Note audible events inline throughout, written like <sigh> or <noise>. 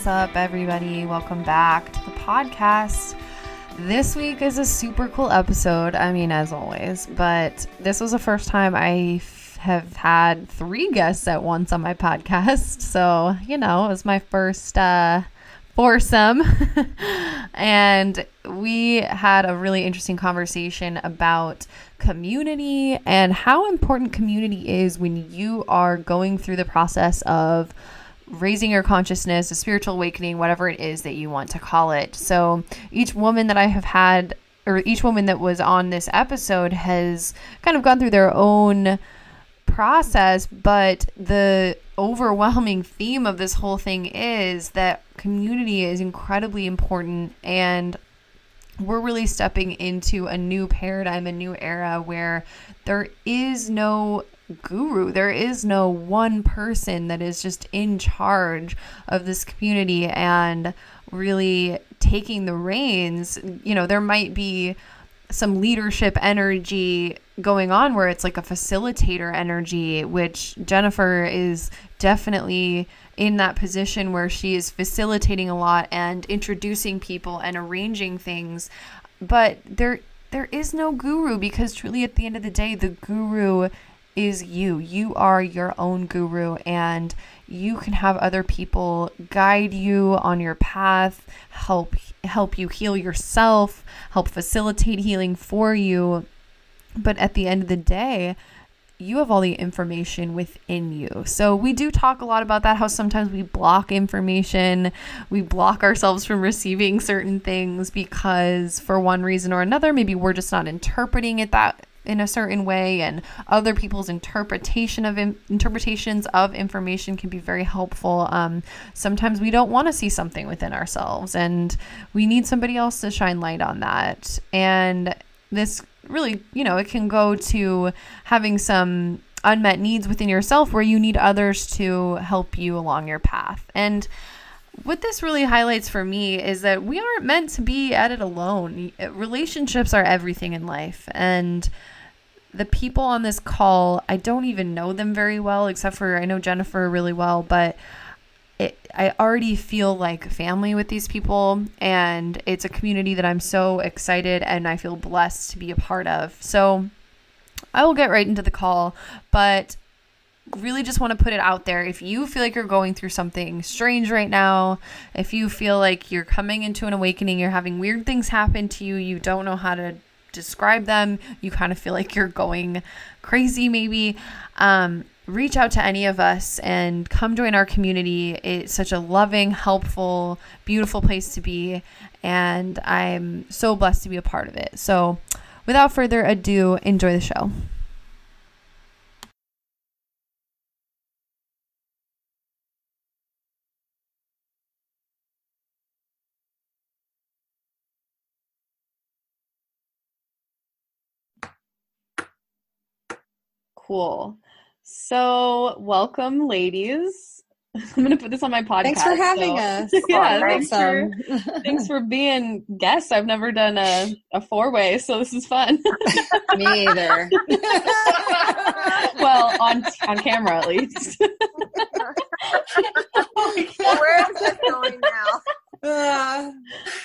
What's up, everybody? Welcome back to the podcast. This week is a super cool episode. I mean, as always, but this was the first time I f- have had three guests at once on my podcast. <laughs> So, you know, it was my first uh, foursome. <laughs> and we had a really interesting conversation about community and how important community is when you are going through the process of raising your consciousness, a spiritual awakening, whatever it is that you want to call it. So each woman that I have had, or each woman that was on this episode, has kind of gone through their own process, but the overwhelming theme of this whole thing is that community is incredibly important and we're really stepping into a new paradigm, a new era where there is no guru. There is no one person that is just in charge of this community and really taking the reins. You know, there might be some leadership energy going on where it's like a facilitator energy, which Jenifer is definitely in that position where she is facilitating a lot and introducing people and arranging things. But there there is no guru because truly at the end of the day the guru is you. You are your own guru and you can have other people guide you on your path, help help you heal yourself, help facilitate healing for you. But at the end of the day, you have all the information within you. So we do talk a lot about that how sometimes we block information, we block ourselves from receiving certain things because for one reason or another, maybe we're just not interpreting it that in a certain way and other people's interpretation of in- interpretations of information can be very helpful. Um, sometimes we don't want to see something within ourselves and we need somebody else to shine light on that. And this really you know it can go to having some unmet needs within yourself where you need others to help you along your path. And what this really highlights for me is that we aren't meant to be at it alone. Uh, relationships are everything in life. And the people on this call, I don't even know them very well, except for I know Jenifer really well, but it, I already feel like family with these people. And it's a community that I'm so excited and I feel blessed to be a part of. So I will get right into the call. But really just want to put it out there. If you feel like you're going through something strange right now, if you feel like you're coming into an awakening, you're having weird things happen to you, you don't know how to describe them, you kind of feel like you're going crazy, maybe. Um, reach out to any of us and come join our community. It's such a loving, helpful, beautiful place to be. And I'm so blessed to be a part of it. So, without further ado, enjoy the show. Cool. So, welcome, ladies. <laughs> I'm gonna put this on my podcast. Thanks for having so. <laughs> us. yeah, thanks for, thanks <laughs> for being guests. I've never done a, a four way, so this is fun. Me either. well, on on camera at least. Where is this going now? Uh,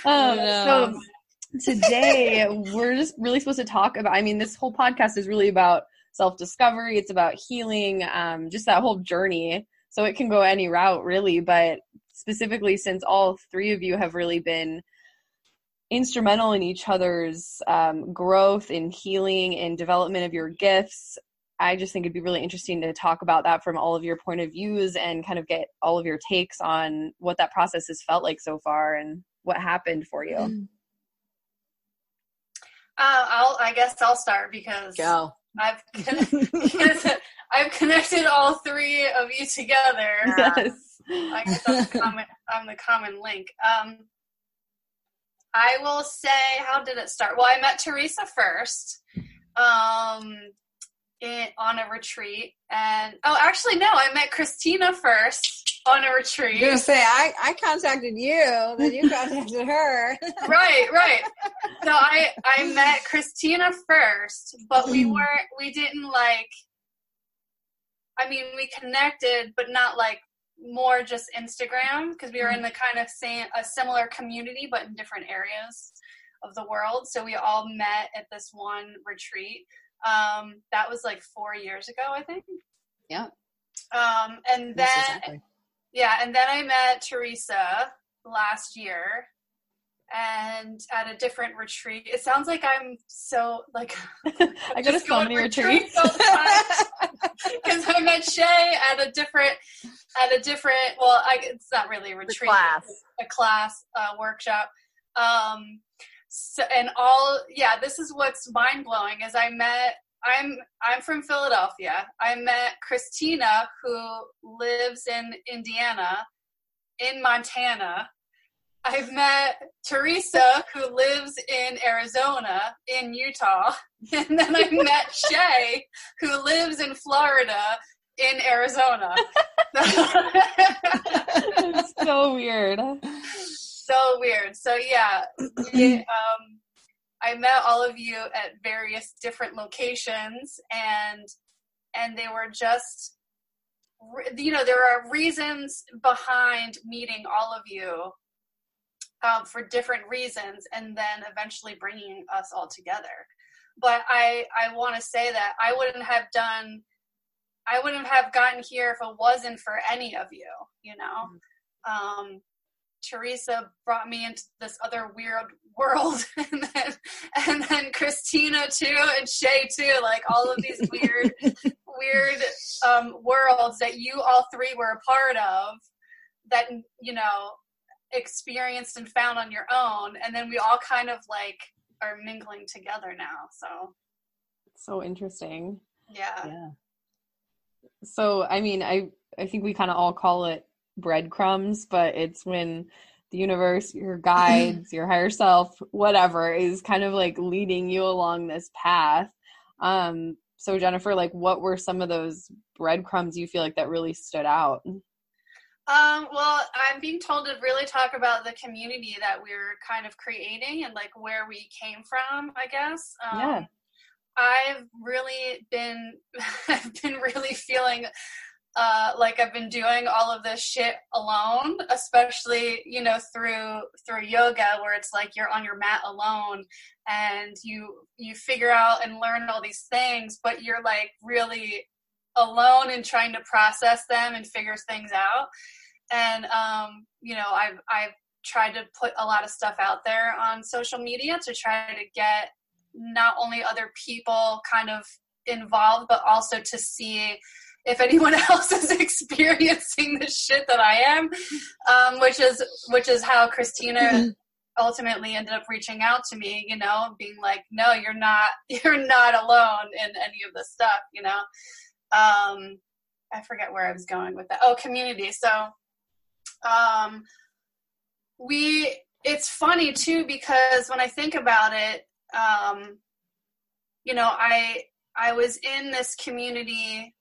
Um, no. So today we're just really supposed to talk about. I mean, this whole podcast is really about self discovery. It's about healing. Um, just that whole journey. So it can go any route really, but specifically since all three of you have really been instrumental in each other's um, growth in healing and development of your gifts i just think it'd be really interesting to talk about that from all of your point of views and kind of get all of your takes on what that process has felt like so far and what happened for you Mm. Uh, I'll, I guess I'll start because Go. I've <laughs> con- I've connected all three of you together. Um, yes I guess I'm the common, I'm the common link. Um, I will say, how did it start? Well, I met Teresa first um, in, on a retreat, and oh, actually, no, I met Christina first on a retreat. You're gonna say I, I contacted you, then you contacted her. <laughs> right, right. So I I met Christina first, but we mm. weren't we didn't like I mean we connected but not like more just Instagram because we were in the mm. kind of same a similar community but in different areas of the world. So we all met at this one retreat. Um, that was like four years ago, I think. Yeah. Um, and then exactly. yeah, and then I met Teresa last year and at a different retreat. It sounds like I'm so like <laughs> I go to just so many retreats. <laughs> because I met Shea at a different at a different well, I, it's not really a retreat, class. a class, uh, workshop. Um, so, and all yeah, this is what's mind blowing is I met. I'm I'm from Philadelphia. I met Christina who lives in Indiana, in Montana. I've met Teresa, who lives in Arizona, in Utah. <laughs> And then I met <laughs> Shea, who lives in Florida, in Arizona. <laughs> it's so weird. So weird. So, yeah, we, <clears throat> um, I met all of you at various different locations, and and they were just, you know, there are reasons behind meeting all of you um, for different reasons and then eventually bringing us all together. But i i want to say that i wouldn't have done i wouldn't have gotten here if it wasn't for any of you you know? Um teresa brought me into this other weird world <laughs> and then and then christina too and shea too like all of these weird <laughs> weird um worlds that you all three were a part of that you know experienced and found on your own and then we all kind of like are mingling together now so So interesting. yeah Yeah. So I mean, I I think we kind of all call it breadcrumbs, but it's when the universe, your guides, your higher self, whatever, is kind of like leading you along this path. Um, so Jenifer, like, what were some of those breadcrumbs you feel like that really stood out? Um, well, I'm being told to really talk about the community that we're kind of creating and like where we came from, I guess. Um, Yeah. I've really been, <laughs> I've been really feeling uh, like I've been doing all of this shit alone, especially you know through through yoga, where it's like you're on your mat alone and you you figure out and learn all these things, but you're like really alone and trying to process them and figure things out. And um, you know, I've I've tried to put a lot of stuff out there on social media to try to get not only other people kind of involved, but also to see if anyone <laughs> else is experiencing the shit that I am, um, which is which is how Christina ultimately ended up reaching out to me. You know, being like, "No, you're not. <laughs> You're not alone in any of this stuff." You know, um, I forget where I was going with that. Oh, community. So, um, we. It's funny too because when I think about it, um, you know, I I was in this community.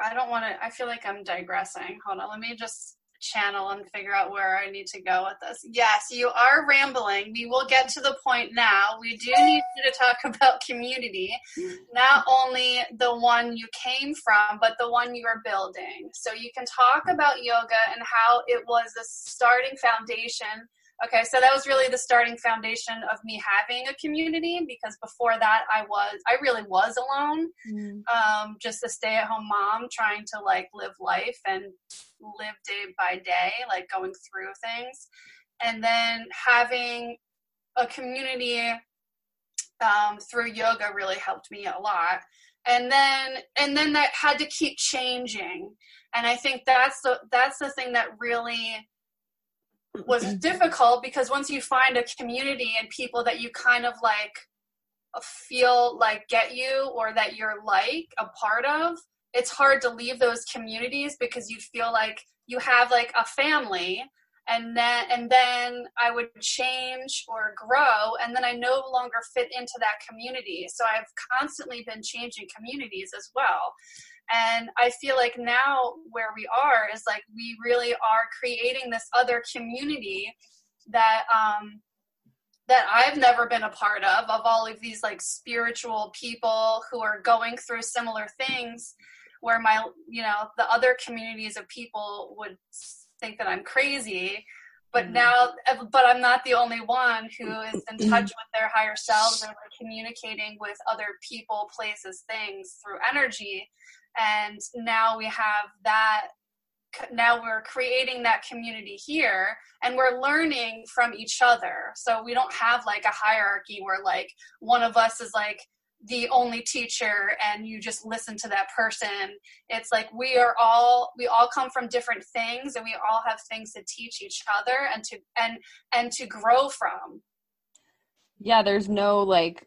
I don't want to. I feel like I'm digressing. Hold on. Let me just channel and figure out where I need to go with this. Yes, you are rambling. We will get to the point now. We do need you to talk <laughs> about community, not only the one you came from, but the one you are building. So you can talk about yoga and how it was a starting foundation Okay, so that was really the starting foundation of me having a community because before that I was I really was alone, um, just a stay-at-home mom trying to like live life and live day by day, like going through things, and then having a community um, through yoga really helped me a lot. And then and then that had to keep changing, and I think that's the that's the thing that really was mm-hmm. difficult because once you find a community and people that you kind of like feel like get you or that you're like a part of it's hard to leave those communities because you feel like you have like a family and then and then I would change or grow and then I no longer fit into that community. So I've constantly been changing communities as well and I feel like now where we are is like we really are creating this other community that um, that I've never been a part of, of all of these like spiritual people who are going through similar things where my you know the other communities of people would think that i'm crazy. But mm-hmm. now but i'm not the only one who is in touch with their higher selves and like communicating with other people places things through energy and now we have that now we're creating that community here and we're learning from each other. So we don't have like a hierarchy where like one of us is like the only teacher and you just listen to that person. It's like we are all we all come from different things and we all have things to teach each other and to and and to grow from. Yeah there's no like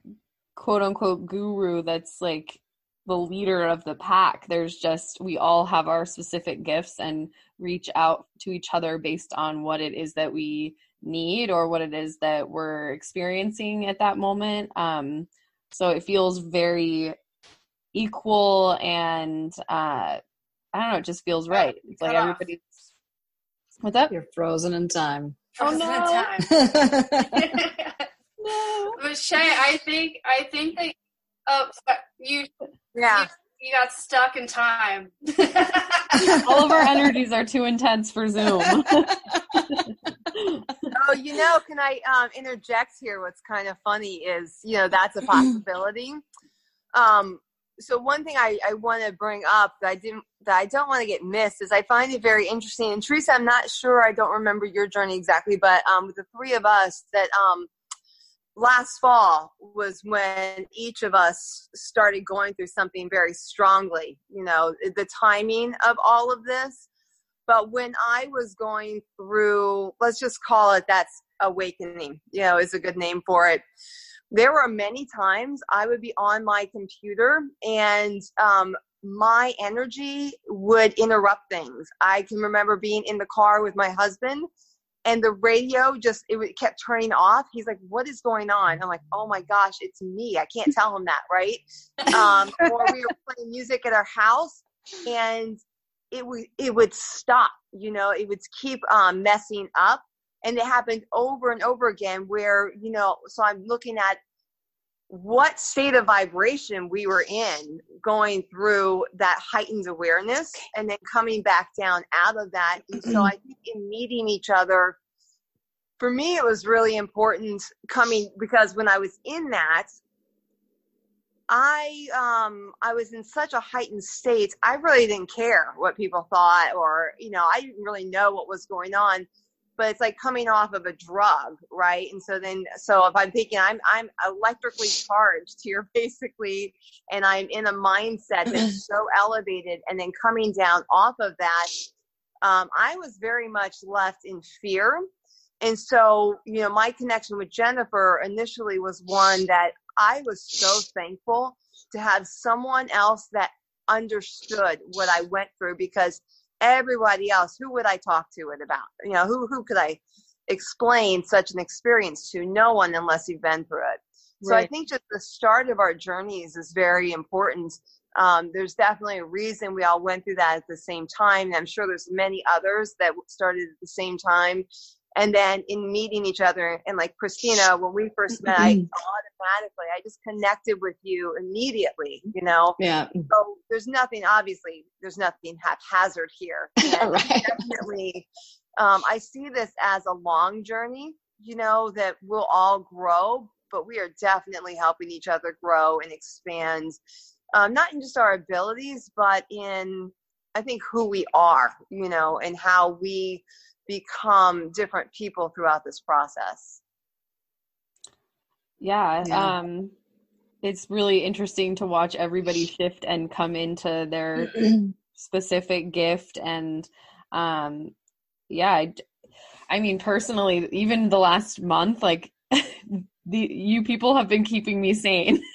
quote unquote guru that's like the leader of the pack. There's just, we all have our specific gifts and reach out to each other based on what it is that we need or what it is that we're experiencing at that moment. Um, so it feels very equal and uh, I don't know, it just feels right. It's like everybody's. What's up? You're frozen in time. Frozen oh, no. in time. <laughs> no. But Shea, I think I think that oh, you yeah. You, you got stuck in time. <laughs> All of our energies are too intense for Zoom. <laughs> oh, you know, can I um, interject here? What's kind of funny is, you know, that's a possibility. <clears throat> Um, so one thing I, I want to bring up that I didn't that I don't want to get missed is I find it very interesting. And Teresa, I'm not sure I don't remember your journey exactly, but um, with the three of us that um, last fall was when each of us started going through something very strongly, you know, the timing of all of this. But when I was going through, let's just call it that's awakening, you know, is a good name for it. There were many times I would be on my computer and um, my energy would interrupt things. I can remember being in the car with my husband and the radio just it kept turning off. He's like what is going on? I'm like oh my gosh it's me. I can't <laughs> tell him that right? <laughs> Um, or we were playing music at our house and it would it would stop you know? It would keep um, messing up and it happened over and over again where you know so i'm looking at what state of vibration we were in going through that heightened awareness and then coming back down out of that. And so I think in meeting each other, for me, it was really important coming because when I was in that, I um I was in such a heightened state. I really didn't care what people thought or you know, I didn't really know what was going on but it's like coming off of a drug, right? And so then, so if I'm thinking I'm I'm electrically charged here, <laughs> basically, and I'm in a mindset that's so <clears throat> elevated, and then coming down off of that, um, I was very much left in fear. And so, you know, my connection with Jenifer initially was one that I was so thankful to have someone else that understood what I went through because everybody else, who would I talk to it about? You know, who who could I explain such an experience to? No one unless you've been through it. So right. I think just the start of our journeys is very important. Um, there's definitely a reason we all went through that at the same time. And I'm sure there's many others that started at the same time and then in meeting each other and like christina when we first met i automatically i just connected with you immediately you know? Yeah. So there's nothing obviously there's nothing haphazard here. <laughs> Right. definitely um, i see this as a long journey you know that we'll all grow but we are definitely helping each other grow and expand um, not in just our abilities but in i think who we are you know and how we become different people throughout this process. Yeah, yeah. um it's really interesting to watch everybody shift and come into their <clears throat> specific gift and um yeah, I, I mean personally even the last month like <laughs> the you people have been keeping me sane. <laughs>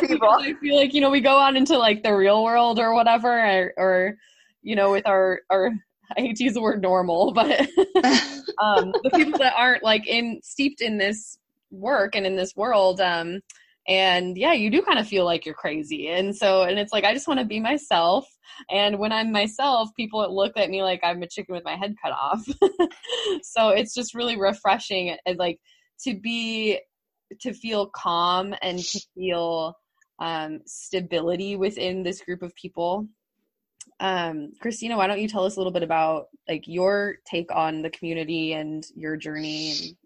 people. I feel like you know we go on into like the real world or whatever or, or you know with our our <laughs> I hate to use the word normal, but <laughs> um, the people that aren't like in steeped in this work and in this world, um, and yeah, you do kind of feel like you're crazy. And so, and it's like I just want to be myself. And when I'm myself, people look at me like I'm a chicken with my head cut off. <laughs> so it's just really refreshing, and like to be to feel calm and to feel um, stability within this group of people um, Christina, why don't you tell us a little bit about like your take on the community and your journey? And-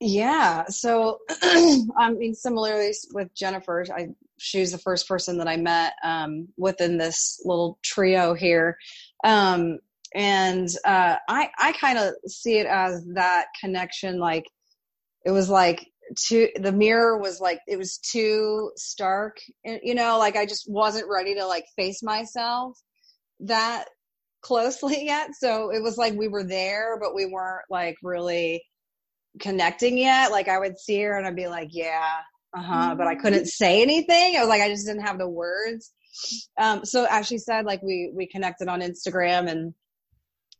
yeah. So, <clears throat> I mean, similarly with Jenifer, I she was the first person that I met um, within this little trio here, um, and uh, I I kind of see it as that connection. Like it was like too the mirror was like it was too stark, you know. Like I just wasn't ready to like face myself that closely <laughs> yet. So it was like we were there, but we weren't like really connecting yet. Like I would see her and I'd be like, yeah, uh huh. Mm-hmm. But I couldn't say anything. I was like, I just didn't have the words. Um, so as she said, like we, we connected on Instagram and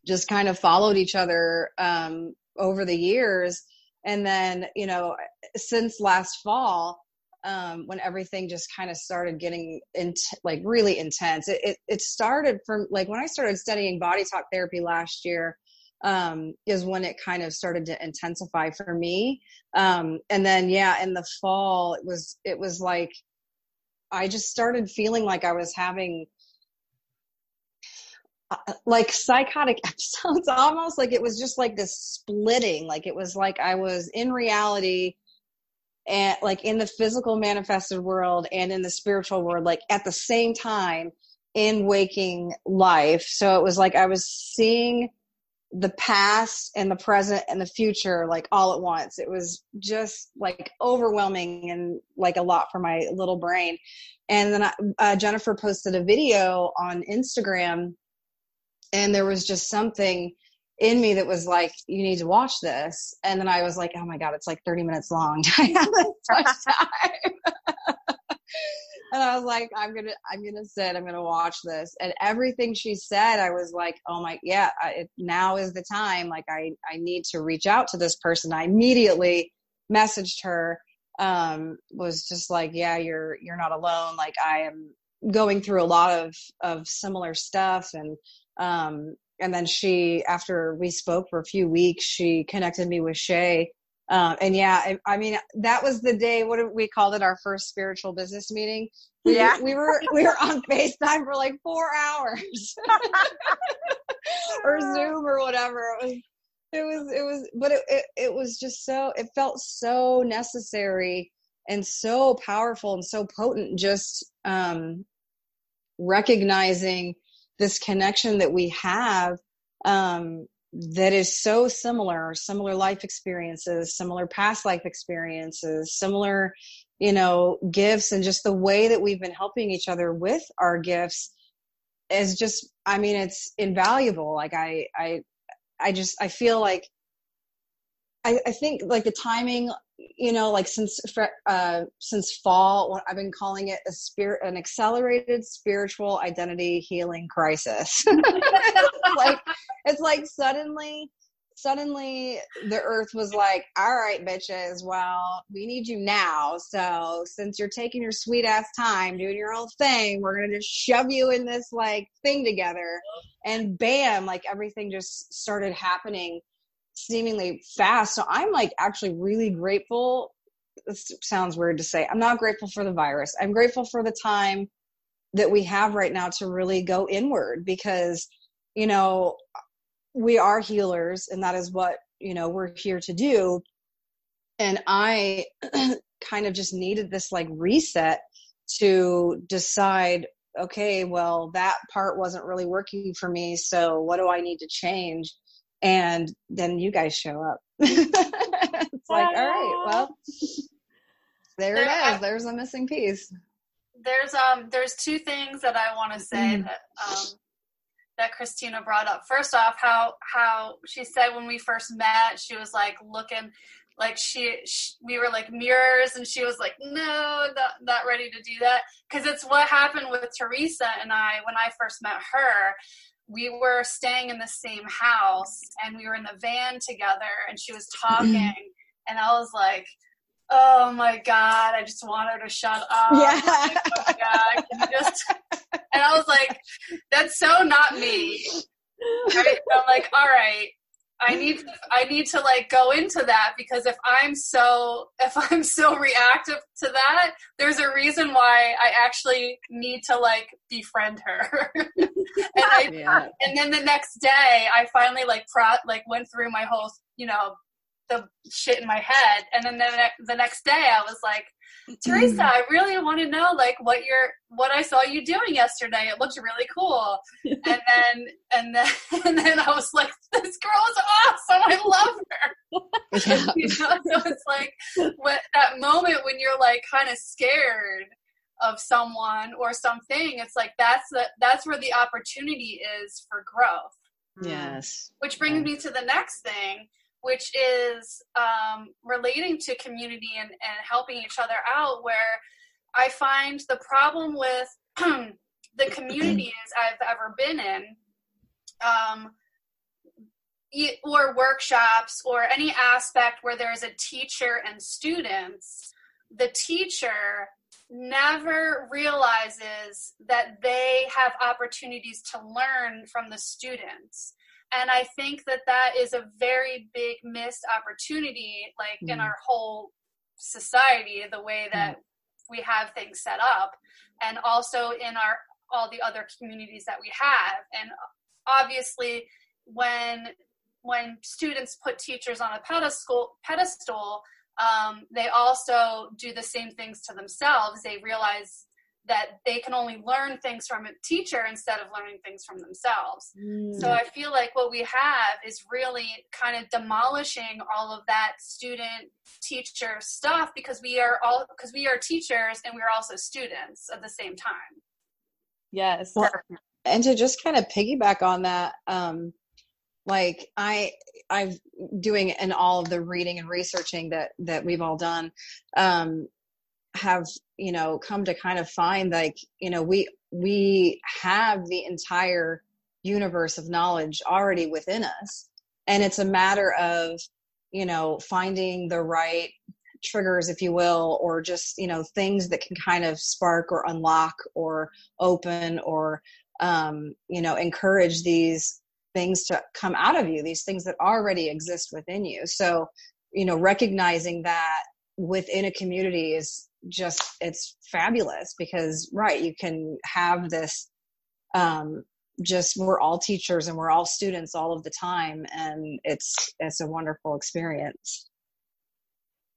just kind of followed each other, um, over the years. And then, you know, since last fall, um, when everything just kind of started getting in, like really intense, it, it, it started from like when I started studying body talk therapy last year, um, is when it kind of started to intensify for me. Um, and then, yeah, in the fall, it was, it was like, I just started feeling like I was having uh, like psychotic <laughs> episodes almost like it was just like this splitting like it was like i was in reality and like in the physical manifested world and in the spiritual world like at the same time in waking life. So it was like i was seeing the past and the present and the future like all at once. It was just like overwhelming and like a lot for my little brain. And then I, uh, jenifer posted a video on instagram and there was just something in me that was like you need to watch this and then i was like oh my god it's like 30 minutes long i have much time <laughs> and I was like, I'm gonna, I'm gonna sit, I'm gonna watch this, and everything she said, I was like, oh my, yeah, I, it, now is the time. Like, I, I need to reach out to this person. I immediately messaged her. Um, was just like, yeah, you're, you're not alone. Like, I am going through a lot of, of similar stuff, and, um, and then she, after we spoke for a few weeks, she connected me with Shea um, and yeah, I, I, mean, that was the day, what we called it, our first spiritual business meeting. We, yeah. we were, we were on FaceTime for like four hours <laughs> or Zoom or whatever. It was, it was, it was, but it, it, it was just so, it felt so necessary and so powerful and so potent just, um, recognizing this connection that we have, um, that is so similar similar life experiences similar past life experiences similar you know gifts and just the way that we've been helping each other with our gifts is just i mean it's invaluable. Like i i i just i feel like I, I think like the timing you know like since uh since fall what i've been calling it a spirit an accelerated spiritual identity healing crisis. <laughs> Like it's like suddenly suddenly the earth was like all right bitches well we need you now. So since you're taking your sweet ass time doing your own thing we're gonna just shove you in this like thing together. And bam like everything just started happening seemingly fast. So I'm like actually really grateful. This sounds weird to say. I'm not grateful for the virus. I'm grateful for the time that we have right now to really go inward because, you know, we are healers and that is what, you know, we're here to do. And I <clears throat> kind of just needed this like reset to decide okay, well, that part wasn't really working for me. So what do I need to change? And then you guys show up. <laughs> It's like all right well there, there it is. I, there's a missing piece. There's um there's two things that i want to say mm. that um that christina brought up. First off how how she said when we first met she was like looking like she, she, we were like mirrors and she was like no not, not ready to do that. Because it's what happened with teresa and i when i first met her we were staying in the same house and we were in the van together and she was talking mm-hmm. and I was like, Oh my god, I just want her to shut up. Yeah. <laughs> Like, oh my god, can you just <laughs> and I was like, That's so not me. Right? I'm like, all right, I need to, I need to like go into that because if I'm so if <laughs> I'm so reactive to that, there's a reason why I actually need to like befriend her. <laughs> and I yeah. and then the next day I finally like pro like went through my whole you know the shit in my head and then the, ne- the next day I was like Teresa, I really want to know like what you're what I saw you doing yesterday. It looked really cool. <laughs> and then and then <laughs> and then I was like, this girl is awesome. I love her. Yeah. <laughs> you know? So it's like what that moment when you're like kind of scared of someone or something, it's like that's the that's where the opportunity is for growth. Yes. Which brings me to the next thing which is um, relating to community and, and helping each other out where i find the problem with <clears throat> the communities <clears throat> i've ever been in um, or workshops or any aspect where there's a teacher and students the teacher never realizes that they have opportunities to learn from the students and i think that that is a very big missed opportunity like mm. in our whole society the way that mm. we have things set up and also in our all the other communities that we have and obviously when when students put teachers on a pedestal pedestal um, they also do the same things to themselves they realize that they can only learn things from a teacher instead of learning things from themselves. Mm. So I feel like what we have is really kind of demolishing all of that student teacher stuff because we are all because we are teachers and we're also students at the same time. Yes. Well, and to just kind of piggyback on that, um, like I I'm doing and all of the reading and researching that that we've all done. Um, have you know come to kind of find like you know we we have the entire universe of knowledge already within us. And it's a matter of you know finding the right triggers if you will or just you know things that can kind of spark or unlock or open or um, you know encourage these things to come out of you these things that already exist within you. So you know recognizing that within a community is just it's fabulous because right you can have this um just we're all teachers and we're all students all of the time and it's it's a wonderful experience.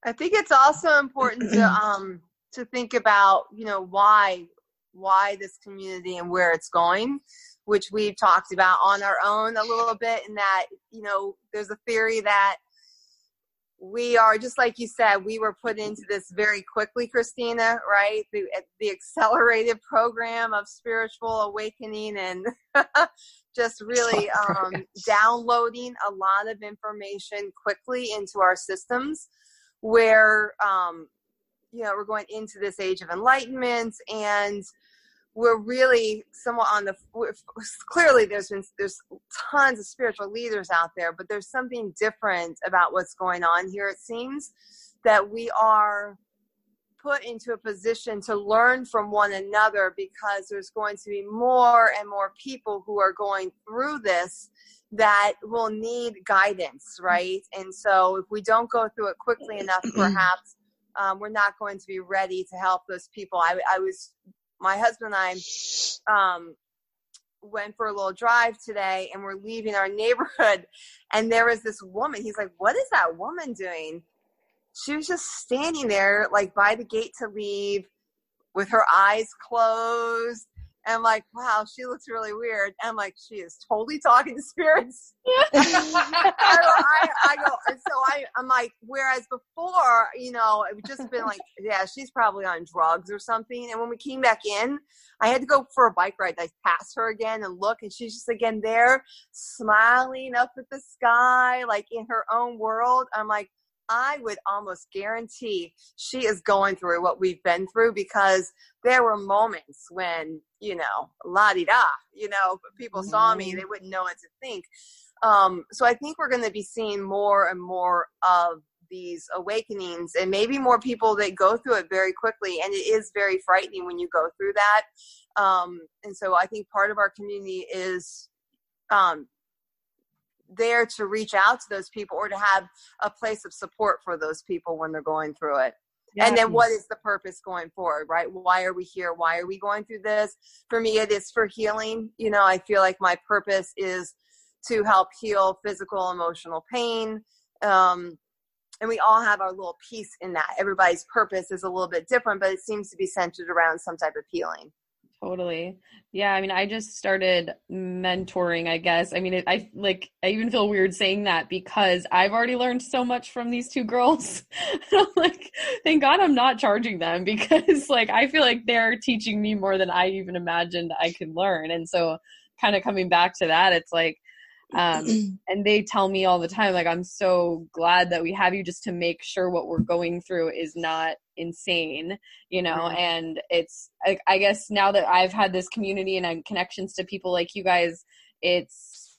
I think it's also important to <clears throat> um to think about you know why why this community and where it's going which we've talked about on our own a little bit in that you know there's a theory that we are just like you said we were put into this very quickly christina right? The, the accelerated program of spiritual awakening and <laughs> just really <laughs> um, downloading a lot of information quickly into our systems where um, you know we're going into this age of enlightenment and we're really somewhat on the clearly there's been there's tons of spiritual leaders out there but there's something different about what's going on here it seems that we are put into a position to learn from one another because there's going to be more and more people who are going through this that will need guidance right? And so if we don't go through it quickly enough perhaps um, we're not going to be ready to help those people. I, I was my husband and I um, went for a little drive today and we're leaving our neighborhood. <laughs> And there was this woman he's like what is that woman doing? She was just standing there like by the gate to leave with her eyes closed and I'm like, wow, she looks really weird. And I'm like, she is totally talking to spirits. <laughs> I, I, I, go, and so I, I'm like, whereas before, you know, it would just been like, yeah, she's probably on drugs or something. And when we came back in, I had to go for a bike ride. I passed her again and look, and she's just again there, smiling up at the sky, like in her own world. I'm like, I would almost guarantee she is going through what we've been through because there were moments when, you know, la di da, you know, people mm-hmm. saw me, mm-hmm. they wouldn't know what to think. Um, so I think we're going to be seeing more and more of these awakenings and maybe more people that go through it very quickly. And it is very frightening when you go through that. Um, and so I think part of our community is um, there to reach out to those people or to have a place of support for those people when they're going through it. Yeah. And then what is the purpose going forward, right? Why are we here? Why are we going through this? For me, it is for healing. You know, I feel like my purpose is to help heal physical, emotional pain. Um, and we all have our little piece in that. Everybody's purpose is a little bit different, but it seems to be centered around some type of healing. Totally. Yeah, I mean, I just started mentoring, I guess. I mean, it, I like I even feel weird saying that because I've already learned so much from these two girls. <laughs> Like, thank God I'm not charging them <laughs> because like I feel like they're teaching me more than I even imagined I could learn. And so kind of coming back to that, it's like um, <clears throat> and they tell me all the time like i'm so glad that we have you just to make sure what we're going through is not insane you know mm-hmm. and it's I, I guess now that i've had this community and I'm connections to people like you guys it's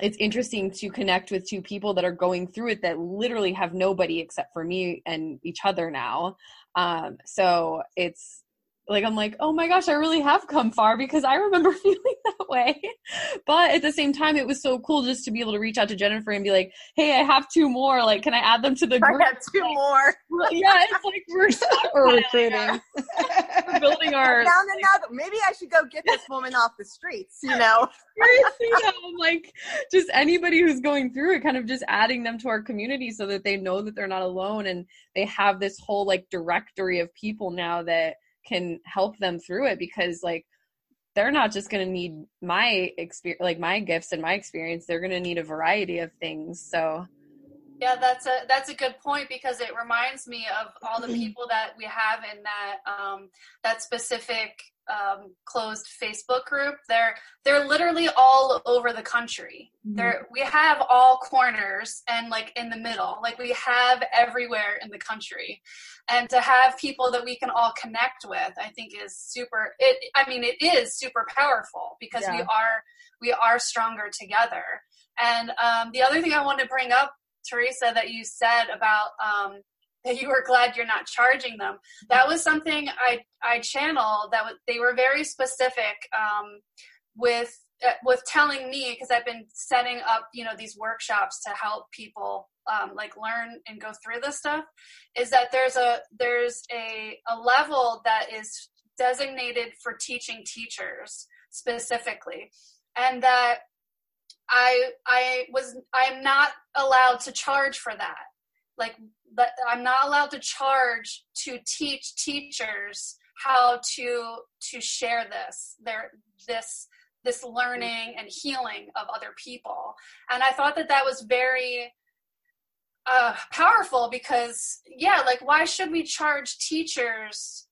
it's interesting to connect with two people that are going through it that literally have nobody except for me and each other now um, so it's like I'm like, oh my gosh, I really have come far because I remember <laughs> feeling that way. But at the same time, it was so cool just to be able to reach out to Jenifer and be like, hey, I have two more. Like, can I add them to the <laughs> group? I have two like, more. Yeah, it's like we're, <laughs> we're recruiting. we're building our. I found another. Maybe I should go get this woman off the streets. You know. you know, like just anybody who's going through it, kind of just adding them to our community so that they know that they're not alone and they have this whole like directory of people now that can help them through it because like they're not just going to need my experience like my gifts and my experience they're going to need a variety of things so. Yeah that's a that's a good point because it reminds me of all the <clears throat> people that we have in that um that specific um, closed Facebook group. They're they're literally all over the country. Mm-hmm. There we have all corners and like in the middle. Like we have everywhere in the country. And to have people that we can all connect with, I think is super it I mean it is super powerful because yeah. we are we are stronger together. And um, the other thing I want to bring up, Teresa, that you said about um, that you were glad you're not charging them. That was something I I channeled. That they were very specific um, with uh, with telling me because I've been setting up you know these workshops to help people um, like learn and go through this stuff. Is that there's a there's a a level that is designated for teaching teachers specifically, and that I I was I'm not allowed to charge for that like but i'm not allowed to charge to teach teachers how to to share this their this this learning and healing of other people. And i thought that that was very uh, powerful because yeah like why should we charge teachers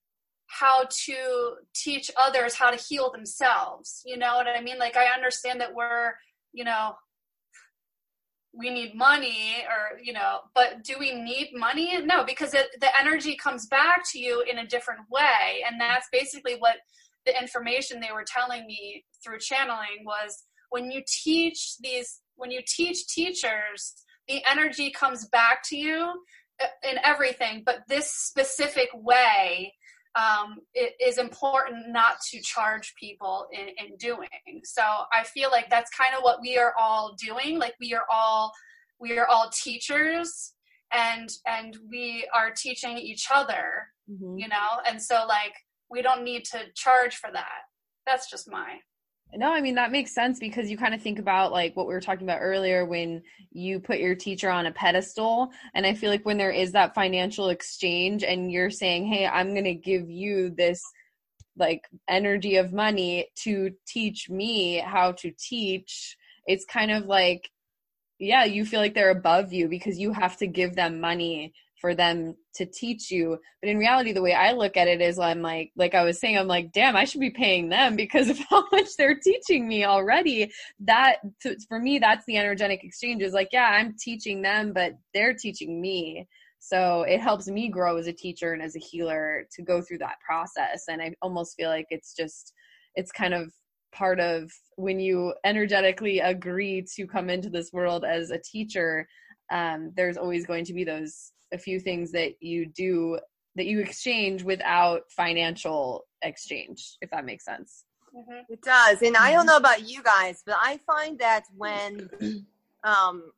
how to teach others how to heal themselves? You know what i mean? Like i understand that we're you know we need money or you know but do we need money? No because it, the energy comes back to you in a different way. And that's basically what the information they were telling me through channeling was when you teach these when you teach teachers the energy comes back to you in everything but this specific way um, it is important not to charge people in, in doing. So I feel like that's kind of what we are all doing. Like we are all we are all teachers and and we are teaching each other, mm-hmm. you know, and so like we don't need to charge for that. That's just my no, I mean that makes sense because you kind of think about like what we were talking about earlier when you put your teacher on a pedestal and I feel like when there is that financial exchange and you're saying, "Hey, I'm going to give you this like energy of money to teach me how to teach." It's kind of like yeah, you feel like they're above you because you have to give them money for them to teach you. But in reality, the way I look at it is I'm like, like I was saying, I'm like, damn, I should be paying them <laughs> because of how much they're teaching me already. That for me, that's the energetic exchange is like, yeah, I'm teaching them, but they're teaching me. So it helps me grow as a teacher and as a healer to go through that process. And I almost feel like it's just, it's kind of part of when you energetically agree to come into this world as a teacher um, there's always going to be those a few things that you do that you exchange without financial exchange if that makes sense mm-hmm. it does and i don't know about you guys but i find that when <clears throat> um,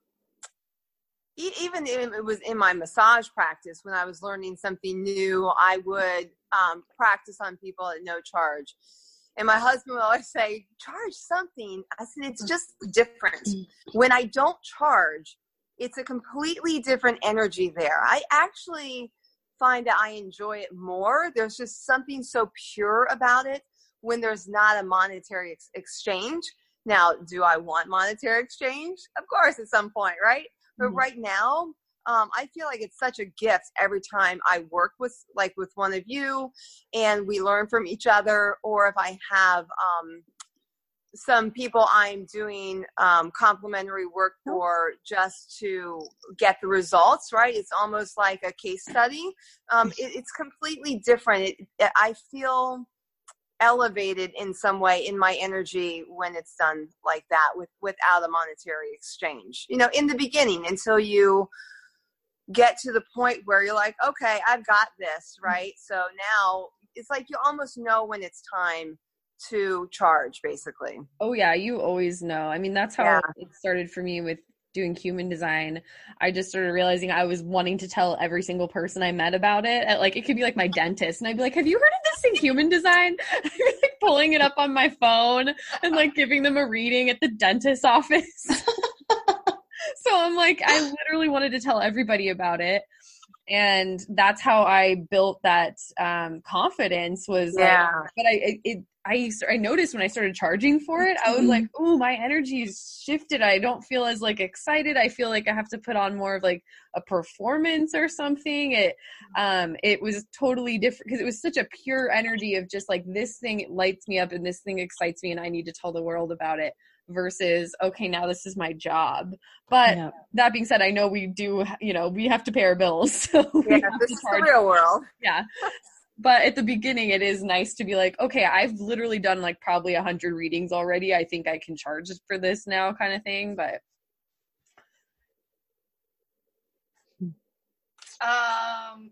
even if it was in my massage practice when I was learning something new, I would um, practice on people at no charge. And my husband would always say, charge something. I said, it's just different. When I don't charge, it's a completely different energy there. I actually find that I enjoy it more. There's just something so pure about it when there's not a monetary ex- exchange. Now, do I want monetary exchange? Of course, at some point, right? But mm-hmm. right now, um, I feel like it's such a gift every time I work with like with one of you, and we learn from each other. Or if I have um, some people I'm doing um, complimentary work oh. for just to get the results. Right? It's almost like a case study. Um, it, it's completely different. It, I feel elevated in some way in my energy when it's done like that with without a monetary exchange you know in the beginning until you get to the point where you're like okay i've got this mm-hmm. right so now it's like you almost know when it's time to charge basically oh yeah you always know i mean that's how yeah. it started for me with doing human design, I just started realizing I was wanting to tell every single person I met about it. Like it could be like my dentist, and I'd be like, "Have you heard of this thing, human design?" <laughs> Like pulling it up on my phone and like giving them a reading at the dentist's office. <laughs> so I'm like, I literally wanted to tell everybody about it and that's how I built that um, confidence. Was yeah, like, but I it, I I noticed when I started charging for it, I was like, oh, my energy is shifted. I don't feel as like excited. I feel like I have to put on more of like a performance or something. It um it was totally different because it was such a pure energy of just like this thing lights me up and this thing excites me and I need to tell the world about it versus okay now this is my job but yeah. that being said i know we do you know we have to pay our bills <laughs> so yeah, this is the real world yeah but at the beginning it is nice to be like okay i've literally done like probably a hundred readings already. I think i can charge for this now kind of thing but um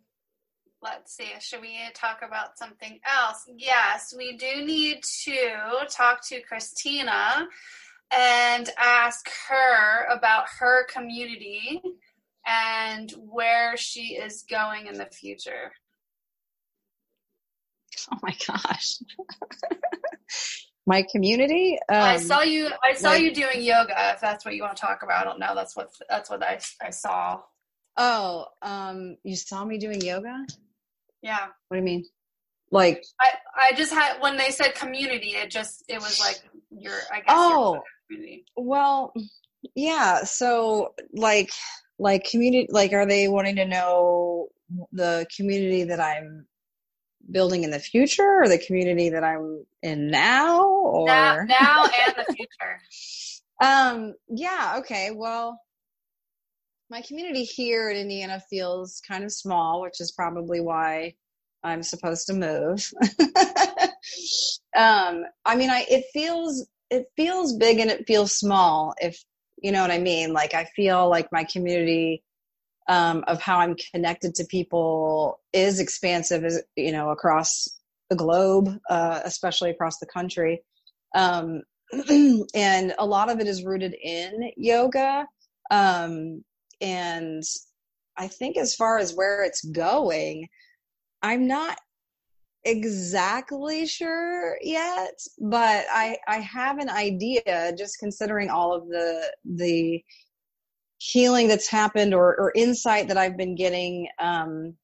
let's see. Should we talk about something else? Yes we do need to talk to christina and ask her about her community and where she is going in the future. <laughs> Oh my gosh. <laughs> my community. Um, I saw you. I saw like, you doing yoga. If that's what you want to talk about, I don't know. That's what. That's what I I saw. Oh, um, you saw me doing yoga. Yeah. What do you mean? Like I I just had when they said community, it just it was like your I guess. Oh, well, yeah. So, like, like community, like, are they wanting to know the community that I'm building in the future, or the community that I'm in now, or now, now and the future? <laughs> um. Yeah. Okay. Well, my community here in Indiana feels kind of small, which is probably why I'm supposed to move. <laughs> um, I mean, I it feels it feels big and it feels small if you know what i mean like i feel like my community um, of how i'm connected to people is expansive as you know across the globe uh, especially across the country. Um, <clears throat> and a lot of it is rooted in yoga um, and i think as far as where it's going i'm not exactly sure yet, but I I have an idea just considering all of the the healing that's happened or, or insight that I've been getting um,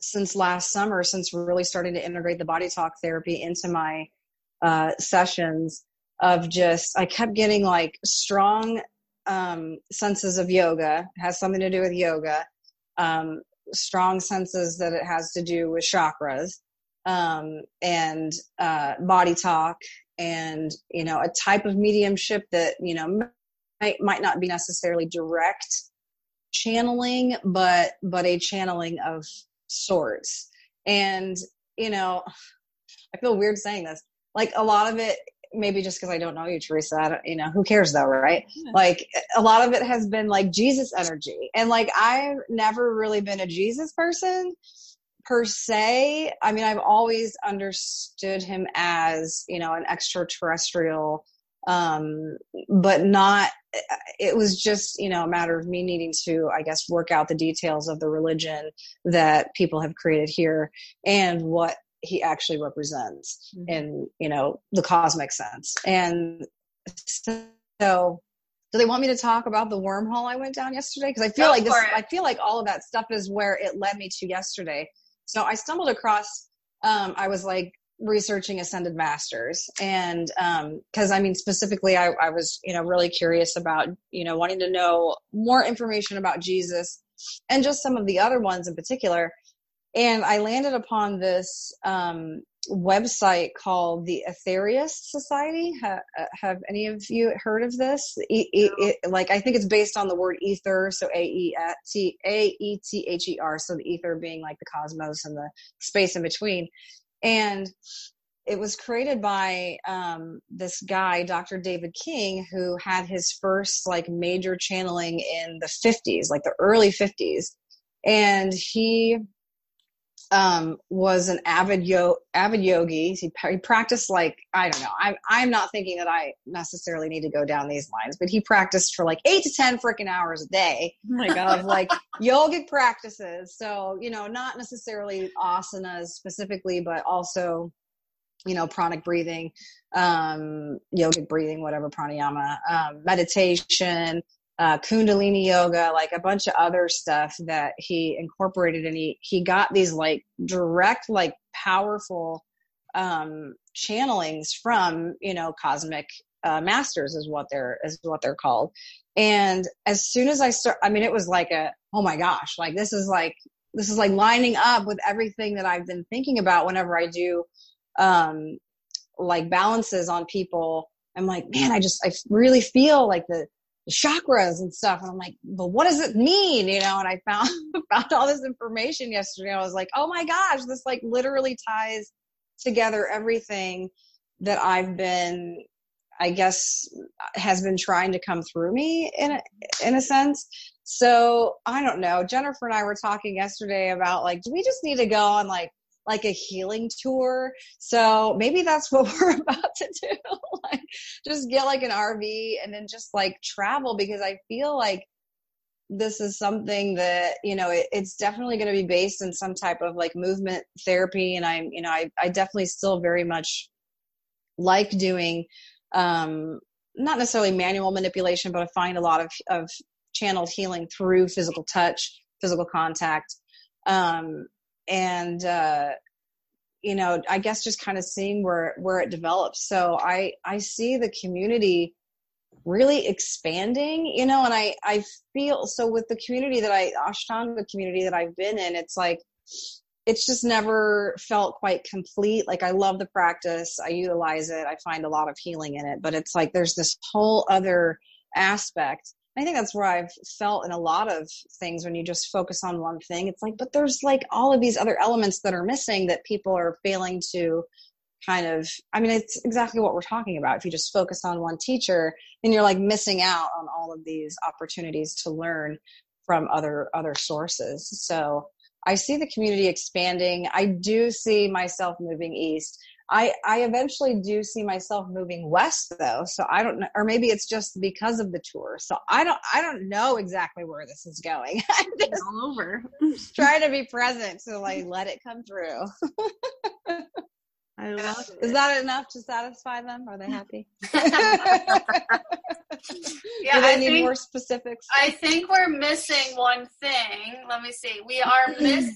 since last summer, since really starting to integrate the body talk therapy into my uh, sessions of just I kept getting like strong um, senses of yoga. Has something to do with yoga. Um, strong senses that it has to do with chakras. Um, and uh, body talk and you know a type of mediumship that you know might, might not be necessarily direct channeling but but a channeling of sorts and you know i feel weird saying this like a lot of it maybe just because I don't know you, Teresa. I don't, you know, who cares though, right? Yeah. Like a lot of it has been like Jesus energy, and like I've never really been a Jesus person per se. I mean, I've always understood him as you know an extraterrestrial um, but not it was just you know a matter of me needing to i guess work out the details of the religion that people have created here and what he actually represents mm-hmm. in you know the cosmic sense and so do they want me to talk about the wormhole i went down yesterday because i feel Go like this it. i feel like all of that stuff is where it led me to yesterday so i stumbled across um, i was like researching ascended masters. And because um, i mean specifically I, I was you know really curious about you know wanting to know more information about jesus and just some of the other ones in particular. And i landed upon this um, website called the aetherius society. Ha, uh, have any of you heard of this? It, it, it, like i think it's based on the word ether so a-e-t-a-e-t-h-e-r so the ether being like the cosmos and the space in between and it was created by um, this guy, Dr. David King, who had his first like major channeling in the 50s, like the early 50s. And he um, was an avid yo avid yogi. He, he practiced like I don't know. I'm I'm not thinking that I necessarily need to go down these lines, but he practiced for like eight to ten freaking hours a day. Oh my god, of like <laughs> yogic practices. So you know, not necessarily asanas specifically, but also you know pranic breathing, um, yogic breathing, whatever pranayama, um, meditation, uh, Kundalini yoga, like a bunch of other stuff that he incorporated, and he he got these like direct, like powerful um, channelings from you know cosmic uh, masters is what they're is what they're called. And as soon as I start, I mean, it was like a oh my gosh, like this is like this is like lining up with everything that I've been thinking about whenever I do um, like balances on people. I'm like, man, I just I really feel like the the chakras and stuff. And I'm like, but what does it mean? You know, and I found <laughs> found all this information yesterday. I was like, oh my gosh, this like literally ties together everything that I've been, I guess, has been trying to come through me in a, in a sense. So I don't know. Jenifer and I were talking yesterday about like, do we just need to go on like like a healing tour. So maybe that's what <laughs> we're about to do. <laughs> like just get like an RV and then just like travel because I feel like this is something that you know it, it's definitely going to be based in some type of like movement therapy and i'm you know i, I definitely still very much like doing um not necessarily manual manipulation but i find a lot of of channeled healing through physical touch physical contact um and uh, you know, I guess just kind of seeing where where it develops. So I I see the community really expanding, you know, and I I feel so with the community that I Ashtanga community that I've been in, it's like it's just never felt quite complete. Like I love the practice, I utilize it, I find a lot of healing in it, but it's like there's this whole other aspect I think that's where I've felt in a lot of things when you just focus on one thing. It's like, but there's like all of these other elements that are missing that people are failing to kind of I mean it's exactly what we're talking about. If you just focus on one teacher, then you're like missing out on all of these opportunities to learn from other other sources. So I see the community expanding. I do see myself moving east. I I eventually do see myself moving west though. So I don't know or maybe it's just because of the tour. So I don't I don't know exactly where this is going. <laughs> I'm just all over. <laughs> trying to be present to like let it come through. I love it. Is that enough to satisfy them? Are they happy? <laughs> yeah, Do they I need think, more specifics? I think we're missing one thing. Let me see. We are <clears throat> missing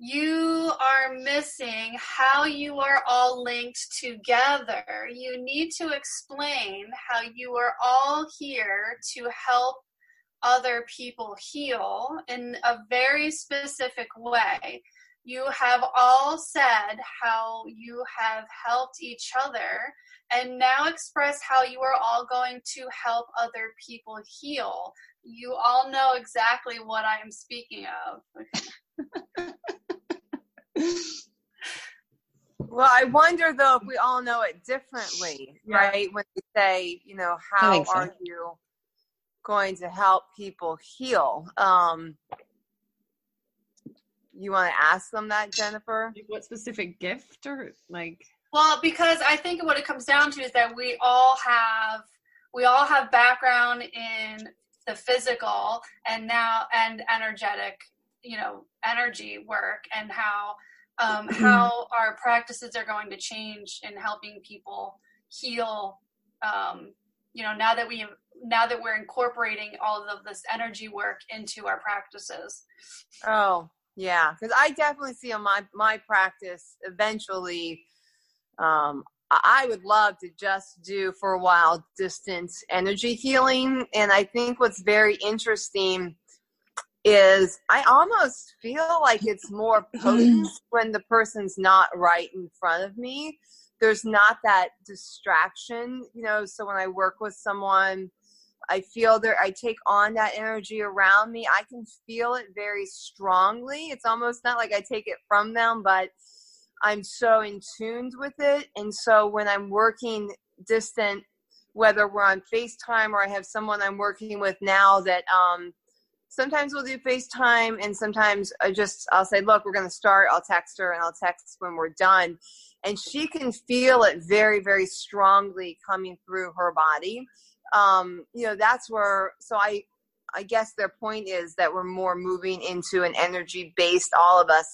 you are missing how you are all linked together. You need to explain how you are all here to help other people heal in a very specific way. You have all said how you have helped each other, and now express how you are all going to help other people heal. You all know exactly what I am speaking of. Well, I wonder though if we all know it differently, yeah. right? When they say, you know, how so. are you going to help people heal? Um, you want to ask them that, Jenifer? What specific gift or like? Well, because I think what it comes down to is that we all have we all have background in the physical and now and energetic, you know, energy work and how um, <clears throat> how our practices are going to change in helping people heal. Um, you know, now that we have, now that we're incorporating all of this energy work into our practices. Oh, yeah, because I definitely see on my my practice eventually. Um, I would love to just do for a while distance energy healing, and I think what's very interesting is I almost feel like it's more <clears throat> potent when the person's not right in front of me. There's not that distraction, you know. So when I work with someone I feel there, I take on that energy around me. I can feel it very strongly. It's almost not like I take it from them, but I'm so in tuned with it. And so when I'm working distant, whether we're on FaceTime or I have someone I'm working with now that, um, sometimes we'll do FaceTime and sometimes I just, I'll say, look, we're going to start. I'll text her and I'll text when we're done. And she can feel it very, very strongly coming through her body um, you know, that's where, so I, I guess their point is that we're more moving into an energy based, all of us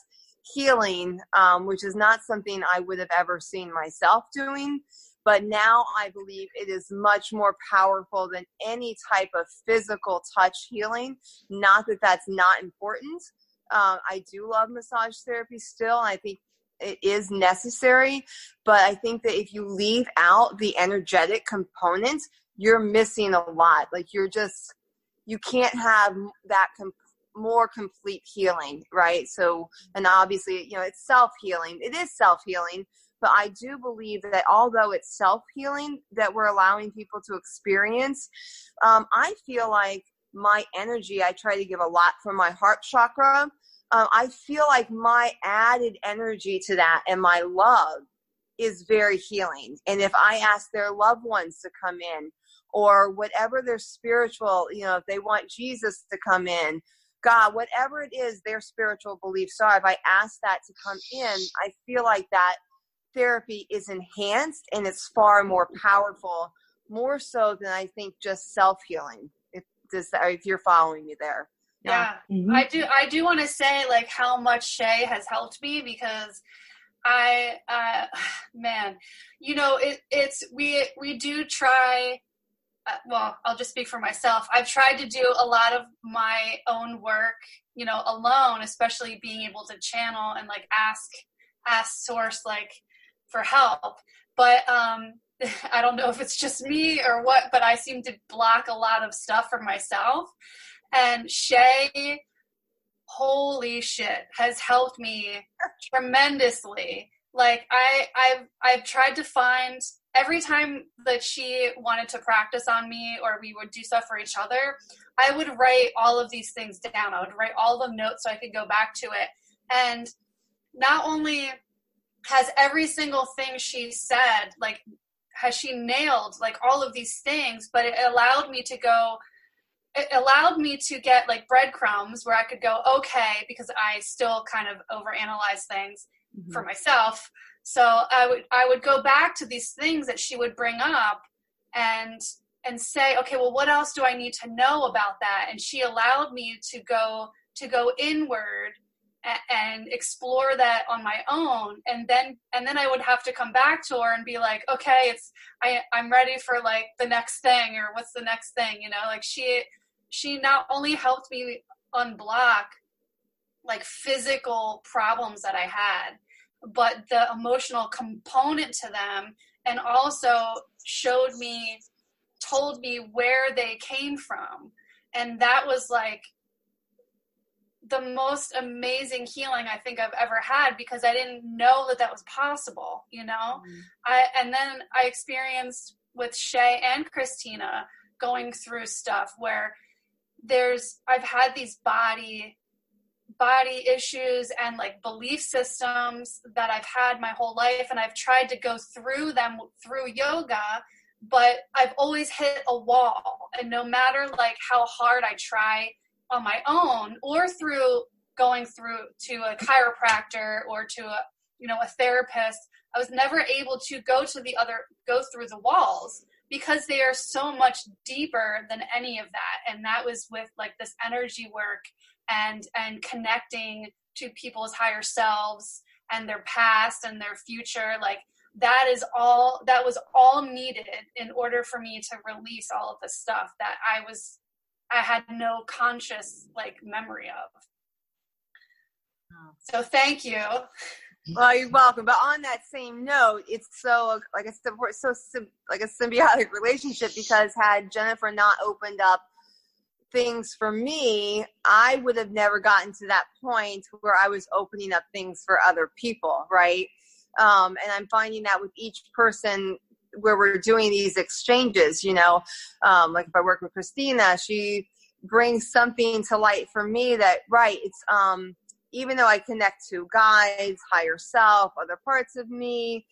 healing, um, which is not something I would have ever seen myself doing. But now I believe it is much more powerful than any type of physical touch healing. Not that that's not important. Um, I do love massage therapy still. I think it is necessary. But I think that if you leave out the energetic component, you're missing a lot. Like you're just, you can't have that com- more complete healing, right? So, and obviously, you know, it's self healing. It is self healing, but I do believe that although it's self healing that we're allowing people to experience, um, I feel like my energy, I try to give a lot from my heart chakra. Um, I feel like my added energy to that and my love is very healing. And if I ask their loved ones to come in, or whatever their spiritual, you know, if they want Jesus to come in, God, whatever it is their spiritual beliefs are, if I ask that to come in, I feel like that therapy is enhanced and it's far more powerful, more so than I think just self healing. If does if you're following me there. Yeah, yeah. Mm-hmm. I do. I do want to say like how much Shea has helped me because I, uh, <sighs> man, you know, it, it's we we do try uh, well, I'll just speak for myself. I've tried to do a lot of my own work, you know, alone, especially being able to channel and like ask ask source like for help. But um <laughs> I don't know if it's just me or what, but I seem to block a lot of stuff for myself. And Shea, holy shit, has helped me tremendously. Like I I've I've tried to find every time that she wanted to practice on me or we would do stuff for each other, I would write all of these things down. I would write all the notes so I could go back to it. And not only has every single thing she said, like, has she nailed like all of these things, but it allowed me to go, it allowed me to get like breadcrumbs where I could go, okay, because I still kind of overanalyze things mm-hmm. for myself so i would i would go back to these things that she would bring up and and say okay well what else do i need to know about that and she allowed me to go to go inward and explore that on my own. And then and then i would have to come back to her and be like okay it's i i'm ready for like the next thing or what's the next thing you know? Like she she not only helped me unblock like physical problems that i had but the emotional component to them and also showed me told me where they came from. And that was like the most amazing healing I think I've ever had because I didn't know that that was possible, you know. Mm-hmm. I and then I experienced with Shea and Christina going through stuff where there's I've had these body body issues and like belief systems that I've had my whole life and I've tried to go through them through yoga but I've always hit a wall and no matter like how hard I try on my own or through going through to a chiropractor or to a you know a therapist I was never able to go to the other, go through the walls because they are so much deeper than any of that. And that was with like this energy work and and connecting to people's higher selves and their past and their future. Like that is all that was all needed in order for me to release all of the stuff that I was I had no conscious like memory of. So thank you. Well, you're welcome. But on that same note, it's so like a support, so like a symbiotic relationship because had Jenifer not opened up things for me, I would have never gotten to that point where I was opening up things for other people, right? Um, and I'm finding that with each person where we're doing these exchanges, you know, um, like if I work with Christina, she brings something to light for me that, right, it's, um, even though I connect to guides, higher self, other parts of me,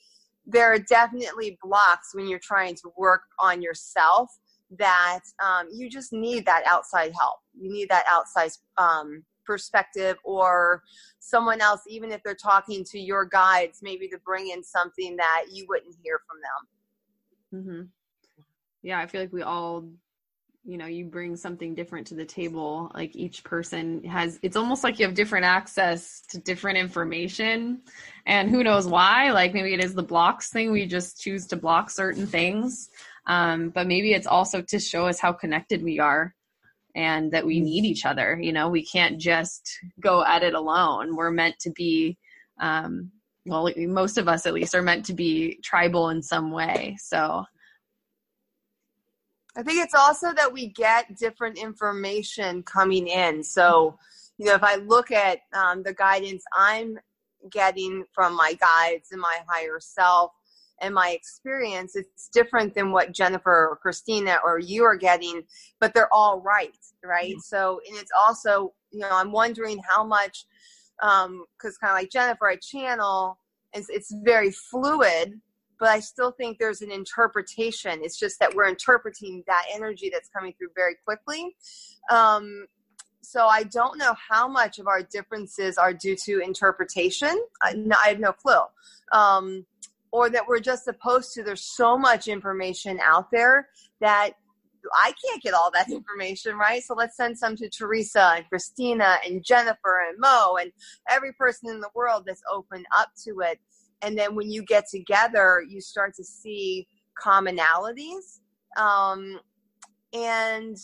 there are definitely blocks when you're trying to work on yourself that um, you just need that outside help. You need that outside um, perspective or someone else, even if they're talking to your guides, maybe to bring in something that you wouldn't hear from them. Mm-hmm. Yeah, I feel like we all you know you bring something different to the table like each person has it's almost like you have different access to different information and who knows why like maybe it is the blocks thing we just choose to block certain things um, but maybe it's also to show us how connected we are and that we need each other you know we can't just go at it alone we're meant to be um, well most of us at least are meant to be tribal in some way so I think it's also that we get different information coming in. So, you know, if I look at um, the guidance I'm getting from my guides and my higher self and my experience, it's different than what Jenifer or Christina or you are getting, but they're all right, right? Mm-hmm. So, and it's also, you know, I'm wondering how much, because um, kind of like Jenifer, I channel, it's, it's very fluid but I still think there's an interpretation. It's just that we're interpreting that energy that's coming through very quickly. Um, so I don't know how much of our differences are due to interpretation. I, I have no clue. Um, or that we're just supposed to. There's so much information out there that I can't get all that information, right? So let's send some to Teresa and Christina and Jenifer and Mo and every person in the world that's open up to it. And then when you get together you start to see commonalities. Um, and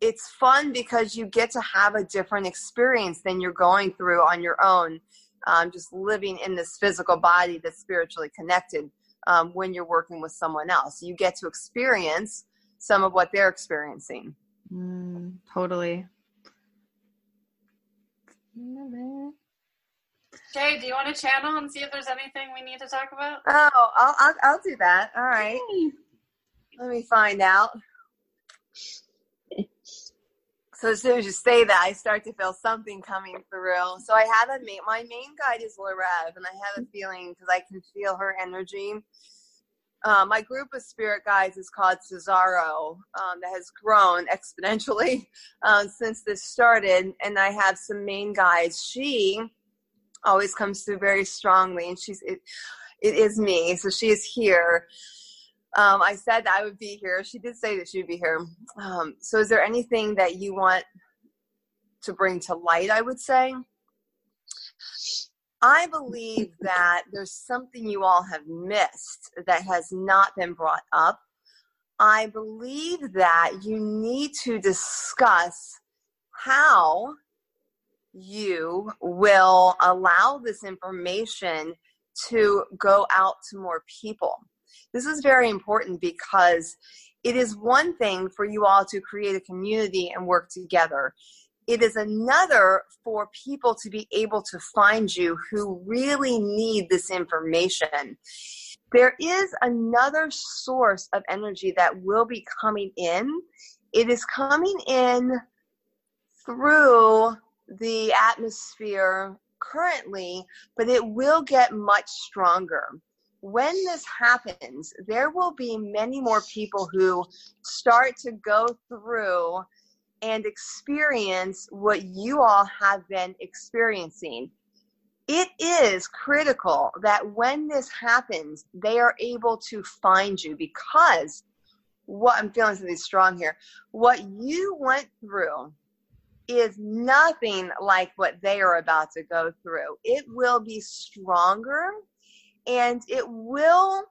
it's fun because you get to have a different experience than you're going through on your own um, just living in this physical body that's spiritually connected um, when you're working with someone else. You get to experience some of what they're experiencing mm, totally Jay, do you want to channel and see if there's anything we need to talk about? Oh, I'll, I'll, I'll do that. All right. Let me find out. So as soon as you say that, I start to feel something coming through. So I have a main, my main guide is Larev, and I have a feeling because I can feel her energy. Uh, my group of spirit guides is called Cesaro, um, that has grown exponentially <laughs> um, since this started, and I have some main guides. She always comes through very strongly and she's it, it is me so she is here. Um, i said i would be here. She did say that she would be here. Um, so is there anything that you want to bring to light i would say i believe that there's something you all have missed that has not been brought up i believe that you need to discuss how you will allow this information to go out to more people. This is very important because it is one thing for you all to create a community and work together. It is another for people to be able to find you who really need this information. There is another source of energy that will be coming in. It is coming in through the atmosphere currently, but it will get much stronger. When this happens, there will be many more people who start to go through and experience what you all have been experiencing. it is critical that when this happens, they are able to find you because what I'm feeling something strong here. What you went through is nothing like what they are about to go through. It will be stronger and it will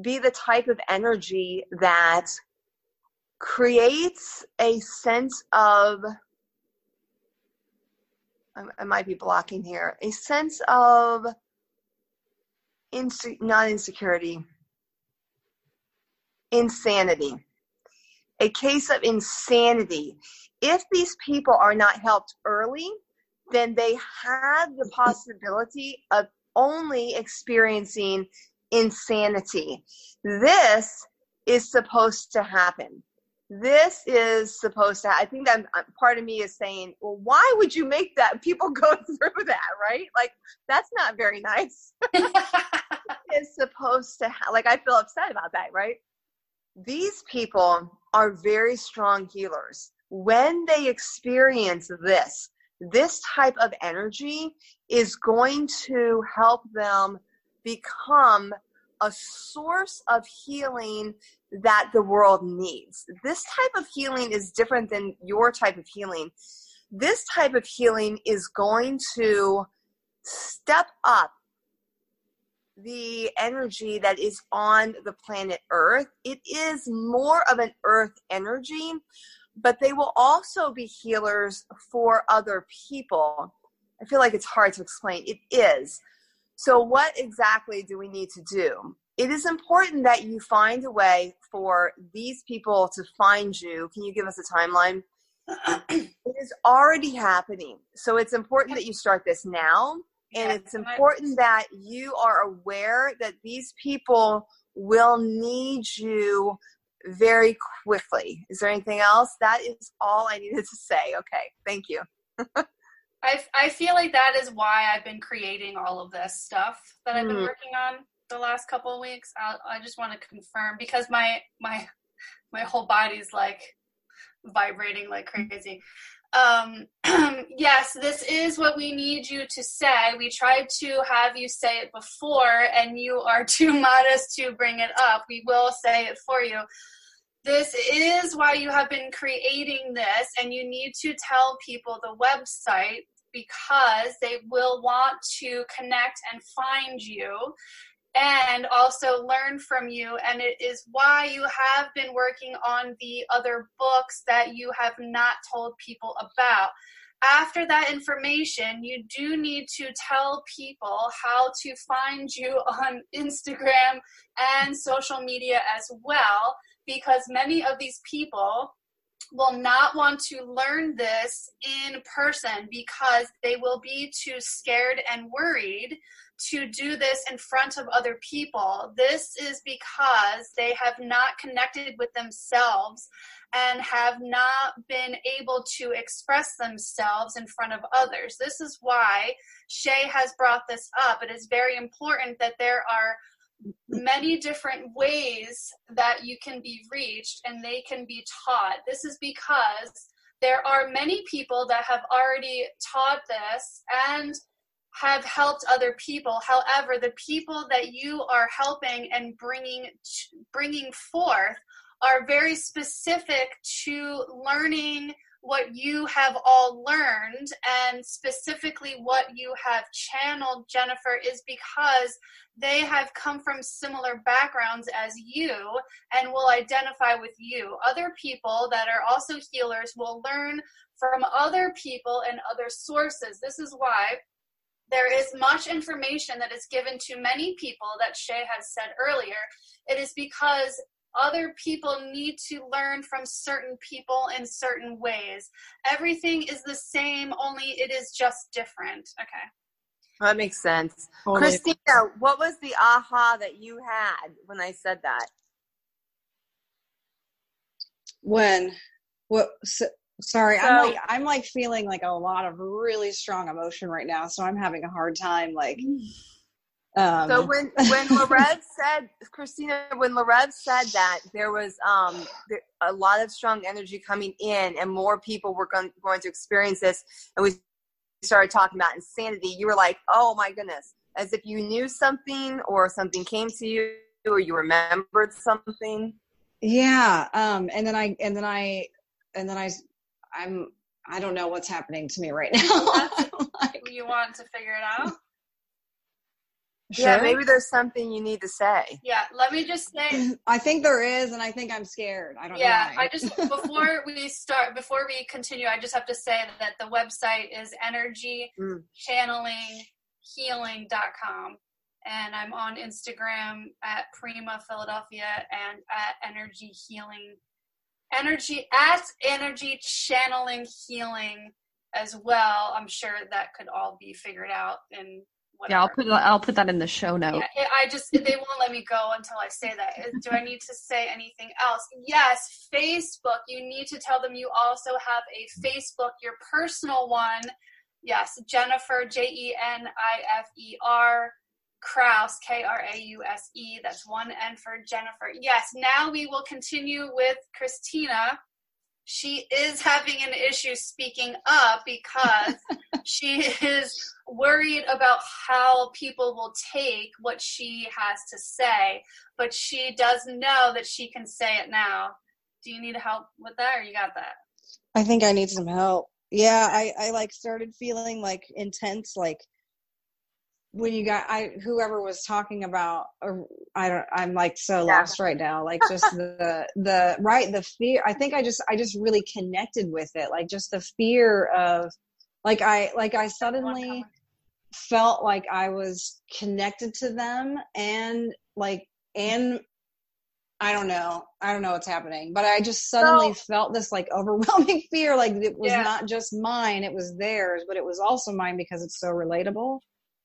be the type of energy that creates a sense of I, might be blocking here a sense of inse- not insecurity insanity. A case of insanity. If these people are not helped early then they have the possibility of only experiencing insanity. This is supposed to happen this is supposed to i think that uh, part of me is saying well why would you make that people <laughs> go through that right? Like that's not very nice. <laughs> Is supposed to ha- like i feel upset about that right? These people are very strong healers. When they experience this this type of energy is going to help them become a source of healing that the world needs. This type of healing is different than your type of healing. This type of healing is going to step up the energy that is on the planet Earth. It is more of an Earth energy, but they will also be healers for other people. I feel like it's hard to explain. It is. So, what exactly do we need to do? It is important that you find a way for these people to find you. Can you give us a timeline? <clears throat> it is already happening. So it's important that you start this now. And it's important that you are aware that these people will need you very quickly. Is there anything else? That is all I needed to say. Okay, thank you. <laughs> I, I feel like that is why I've been creating all of this stuff that I've been mm. working on the last couple of weeks. I, I just want to confirm because my my my whole body's like vibrating like crazy. Um, <clears throat> yes, this is what we need you to say. We tried to have you say it before, and you are <laughs> too modest to bring it up. We will say it for you. This is why you have been creating this, and you need to tell people the website because they will want to connect and find you and also learn from you. And it is why you have been working on the other books that you have not told people about. After that information, you do need to tell people how to find you <laughs> on Instagram and social media as well, because many of these people will not want to learn this in person because they will be too scared and worried to do this in front of other people. This is because they have not connected with themselves and have not been able to express themselves in front of others. This is why Shea has brought this up. It is very important that there are many different ways that you can be reached and they can be taught. This is because there are many people that have already taught this and have helped other people. However, the people that you are helping and bringing bringing forth are very specific to learning what you have all learned and specifically what you have channeled Jenifer is because they have come from similar backgrounds as you and will identify with you. Other people that are also healers will learn from other people and other sources. This is why there is much information that is given to many people that Shea has said earlier. It is because other people need to learn from certain people in certain ways. Everything is the same, only it is just different. Okay. That makes sense. Totally. Christina, what was the aha that you had when I said that? When? What? So, Sorry, so, I'm like I'm like feeling like a lot of really strong emotion right now, so I'm having a hard time like um. So when when <laughs> Larev said Christina, when Larev said that there was um there, a lot of strong energy coming in, and more people were going, going to experience this, and we started talking about insanity, you were like, "Oh my goodness," as if you knew something or something came to you or you remembered something. Yeah, um, and then I and then I and then I I'm I don't know what's happening to me right now. <laughs> like, you want to figure it out? Sure. Yeah, maybe there's something you need to say. Yeah, let me just say. <clears throat> I think there is, and I think I'm scared. I don't yeah, know. Yeah, I just <laughs> before we start, before we continue, I just have to say that the website is energychannelinghealing.com, mm. and I'm on Instagram at Prema Philadelphia and at Energy Healing, Energy at Energy Channeling Healing as well. I'm sure that could all be figured out in Whatever. Yeah, I'll put I'll put that in the show note. Yeah, I just they won't let me go until I say that. Do I need to say anything else? Yes, Facebook. You need to tell them you also have a Facebook, your personal one. Yes, Jenifer J E N I F E R Krause K R A U S E. That's one N for Jenifer. Yes. Now we will continue with Christina she is having an issue speaking up because <laughs> she is worried about how people will take what she has to say, but she does know that she can say it now. Do you need help with that or you got that? I think I need some help. Yeah, I, I like started feeling like intense, like when you got I whoever was talking about or I don't I'm like so yeah. lost right now like just the <laughs> the right the fear I think I just I just really connected with it like just the fear of like I like I suddenly felt like I was connected to them and like and I don't know. I don't know what's happening, but I just suddenly so, felt this like overwhelming <laughs> fear like it was yeah. not just mine, it was theirs, but it was also mine because it's so relatable.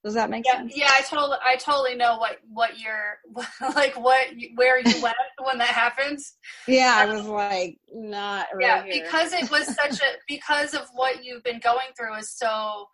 Does that make yeah, sense? Yeah, I totally, I totally know what what you're <laughs> like, what where you went when that happens. Yeah, I was like, not. Right yeah, here. because it was such a because of what you've been going through is so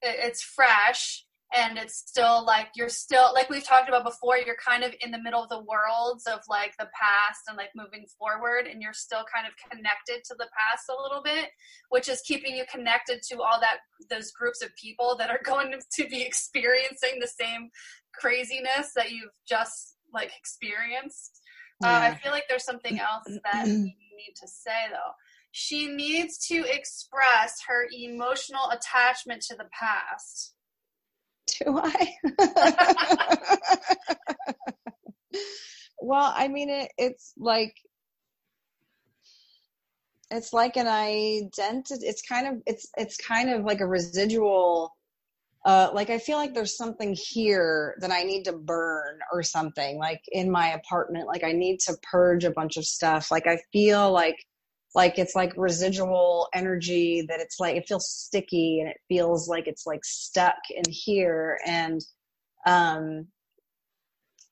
it's fresh and it's still like you're still like we've talked about before you're kind of in the middle of the worlds of like the past and like moving forward and you're still kind of connected to the past a little bit which is keeping you connected to all that those groups of people that are <laughs> going to be experiencing the same craziness that you've just like experienced. Yeah. uh, i feel like there's something else that you need to say though. She needs to express her emotional attachment to the past do I? <laughs> well, I mean, it, it's like it's like an identity. It's kind of it's it's kind of like a residual. Uh, like I feel like there's something here that I need to burn or something. Like in my apartment, like I need to purge a bunch of stuff. Like I feel like like it's like residual energy that it's like it feels sticky and it feels like it's like stuck in here and um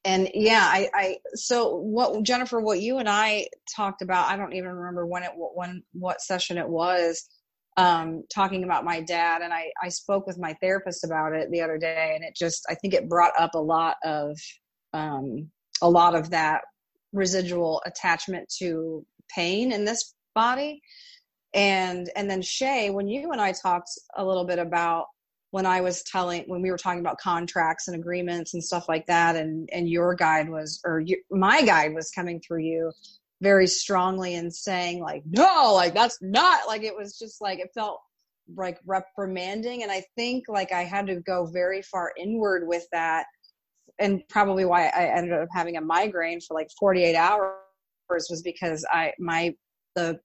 and yeah i i so what jenifer what you and i talked about i don't even remember when it when what session it was um talking about my dad and i i spoke with my therapist about it the other day and it just i think it brought up a lot of um a lot of that residual attachment to pain in this body. And and then shea when you and i talked a little bit about when i was telling when we were talking about contracts and agreements and stuff like that and and your guide was or my guide was coming through you very strongly and saying like no like that's not like it was just like it felt like reprimanding. And i think like i had to go very far inward with that and probably why i ended up having a migraine for like 48 hours was because i my the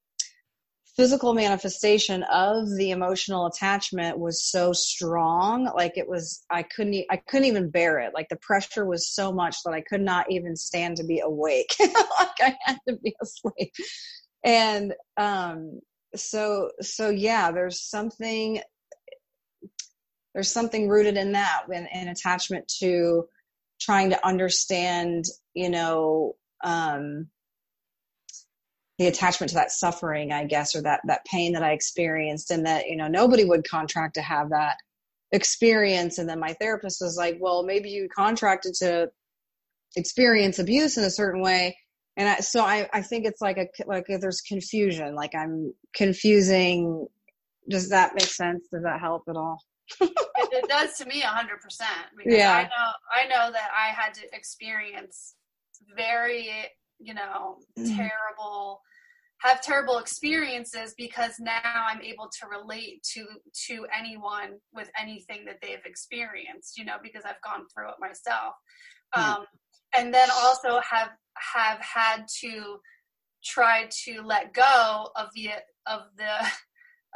physical manifestation of the emotional attachment was so strong. Like it was i couldn't i couldn't even bear it. Like the pressure was so much that i could not even stand to be awake. <laughs> Like i had to be asleep. And um so so yeah there's something there's something rooted in that in, in attachment to trying to understand you know um the attachment to that suffering i guess or that that pain that i experienced and that you know nobody would contract to have that experience. And then my therapist was like well maybe you contracted to experience abuse in a certain way. And I, so I, I think it's like a like there's confusion like i'm confusing. Does that make sense? Does that help at all? It, it, does to me a hundred percent because yeah. I know I know that I had to experience very you know mm-hmm. terrible have terrible experiences because now I'm able to relate to to anyone with anything that they've experienced, you know, because I've gone through it myself. Mm-hmm. Um, and then also have have had to try to let go of the of the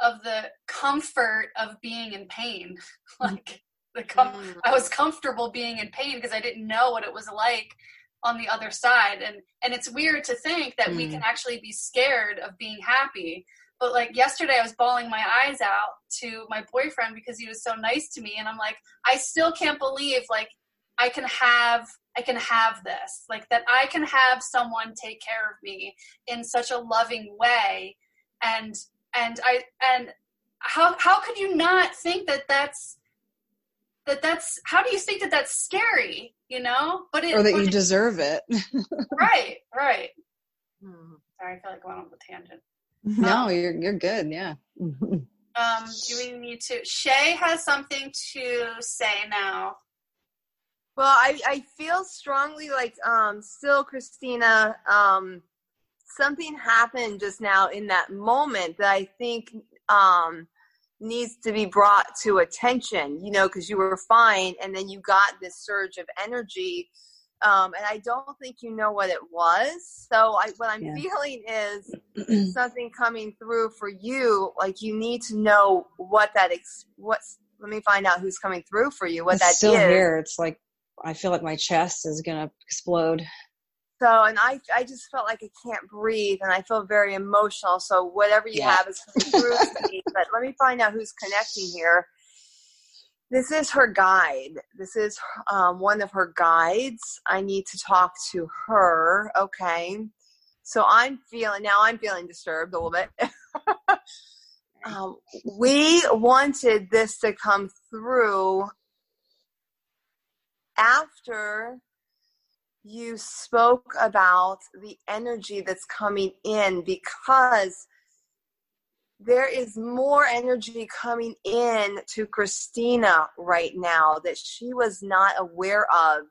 <laughs> of the comfort of being in pain <laughs> like the com- mm. i was comfortable being in pain because i didn't know what it was like on the other side. And and it's weird to think that mm. we can actually be scared of being happy. But like yesterday i was bawling my eyes out to my boyfriend because he was so nice to me. And i'm like i still can't believe like i can have i can have this. Like that i can have someone take care of me in such a loving way. And and i and how how could you not think that that's that that's how do you think that that's scary you know? But it, or that you it, deserve it. <laughs> <laughs> Right right. Hmm. sorry i feel like going off the tangent. No um, you're you're good yeah. <laughs> um do we need to shea has something to say now. Well i i feel strongly like um still christina um something happened just now in that moment that i think um needs to be brought to attention, you know, because you were fine and then you got this surge of energy. Um, and I don't think you know what it was. So I, what I'm yeah. feeling is <clears throat> something coming through for you. Like you need to know what that ex- what's. Let me find out who's coming through for you. What it's that still is. here. It's like I feel like my chest is gonna explode so and i i just felt like i can't breathe and i feel very emotional. So whatever you yeah. have is through to me <laughs> but let me find out who's connecting here. This is her guide. This is um, one of her guides. I need to talk to her. Okay. So i'm feeling now i'm feeling disturbed a little bit. <laughs> Um, we wanted this to come through after you spoke about the energy that's coming in because there is more energy coming in to Christina right now that she was not aware of.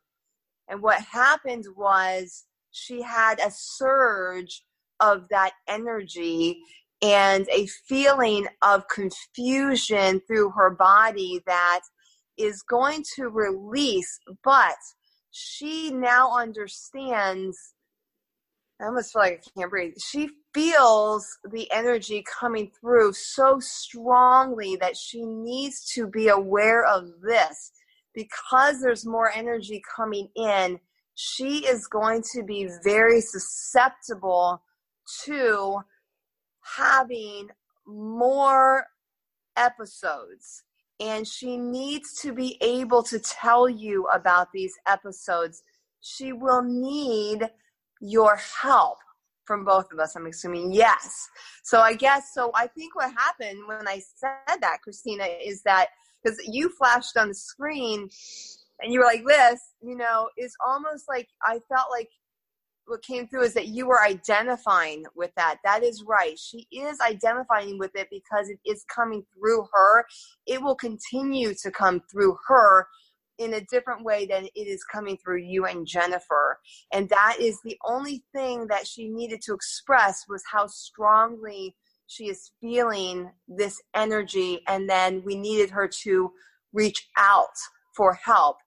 And what happened was she had a surge of that energy and a feeling of confusion through her body that is going to release, but she now understands I almost feel like I can't breathe. She feels the energy coming through so strongly that she needs to be aware of this because there's more energy coming in. She is going to be very susceptible to having more episodes and she needs to be able to tell you about these episodes. She will need your help from both of us. I'm assuming yes. So I guess so. I think what happened when I said that, Christina, is that because you flashed on the screen and you were like this, you know, is almost like I felt like what came through is that you were identifying with that. That is right. She is identifying with it because it is coming through her. It will continue to come through her in a different way than it is coming through you and Jenifer. And that is the only thing that she needed to express was how strongly she is feeling this energy. And then we needed her to reach out for help.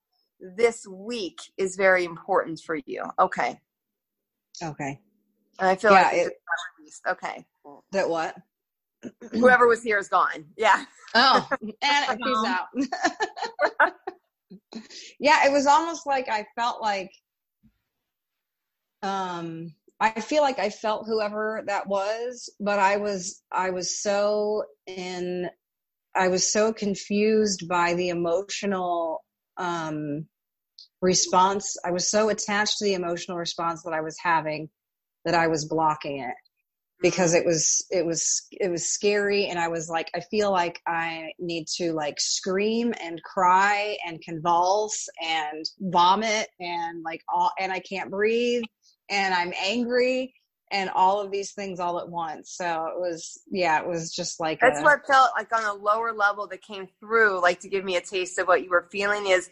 This week is very important for you. Okay. Okay. I feel yeah, like it, okay. That what? <clears throat> Whoever was here is gone. Yeah. Oh, <laughs> and peace out. <laughs> yeah, it was almost like I felt like um I feel like I felt whoever that was, but I was I was so in I was so confused by the emotional um response i was so attached to the emotional response that i was having that i was blocking it because it was it was it was scary and i was like i feel like i need to like scream and cry and convulse and vomit and like all and i can't breathe and i'm angry and all of these things all at once. So it was, yeah, it was just like That's a, what felt like on a lower level that came through, like to give me a taste of what you were feeling is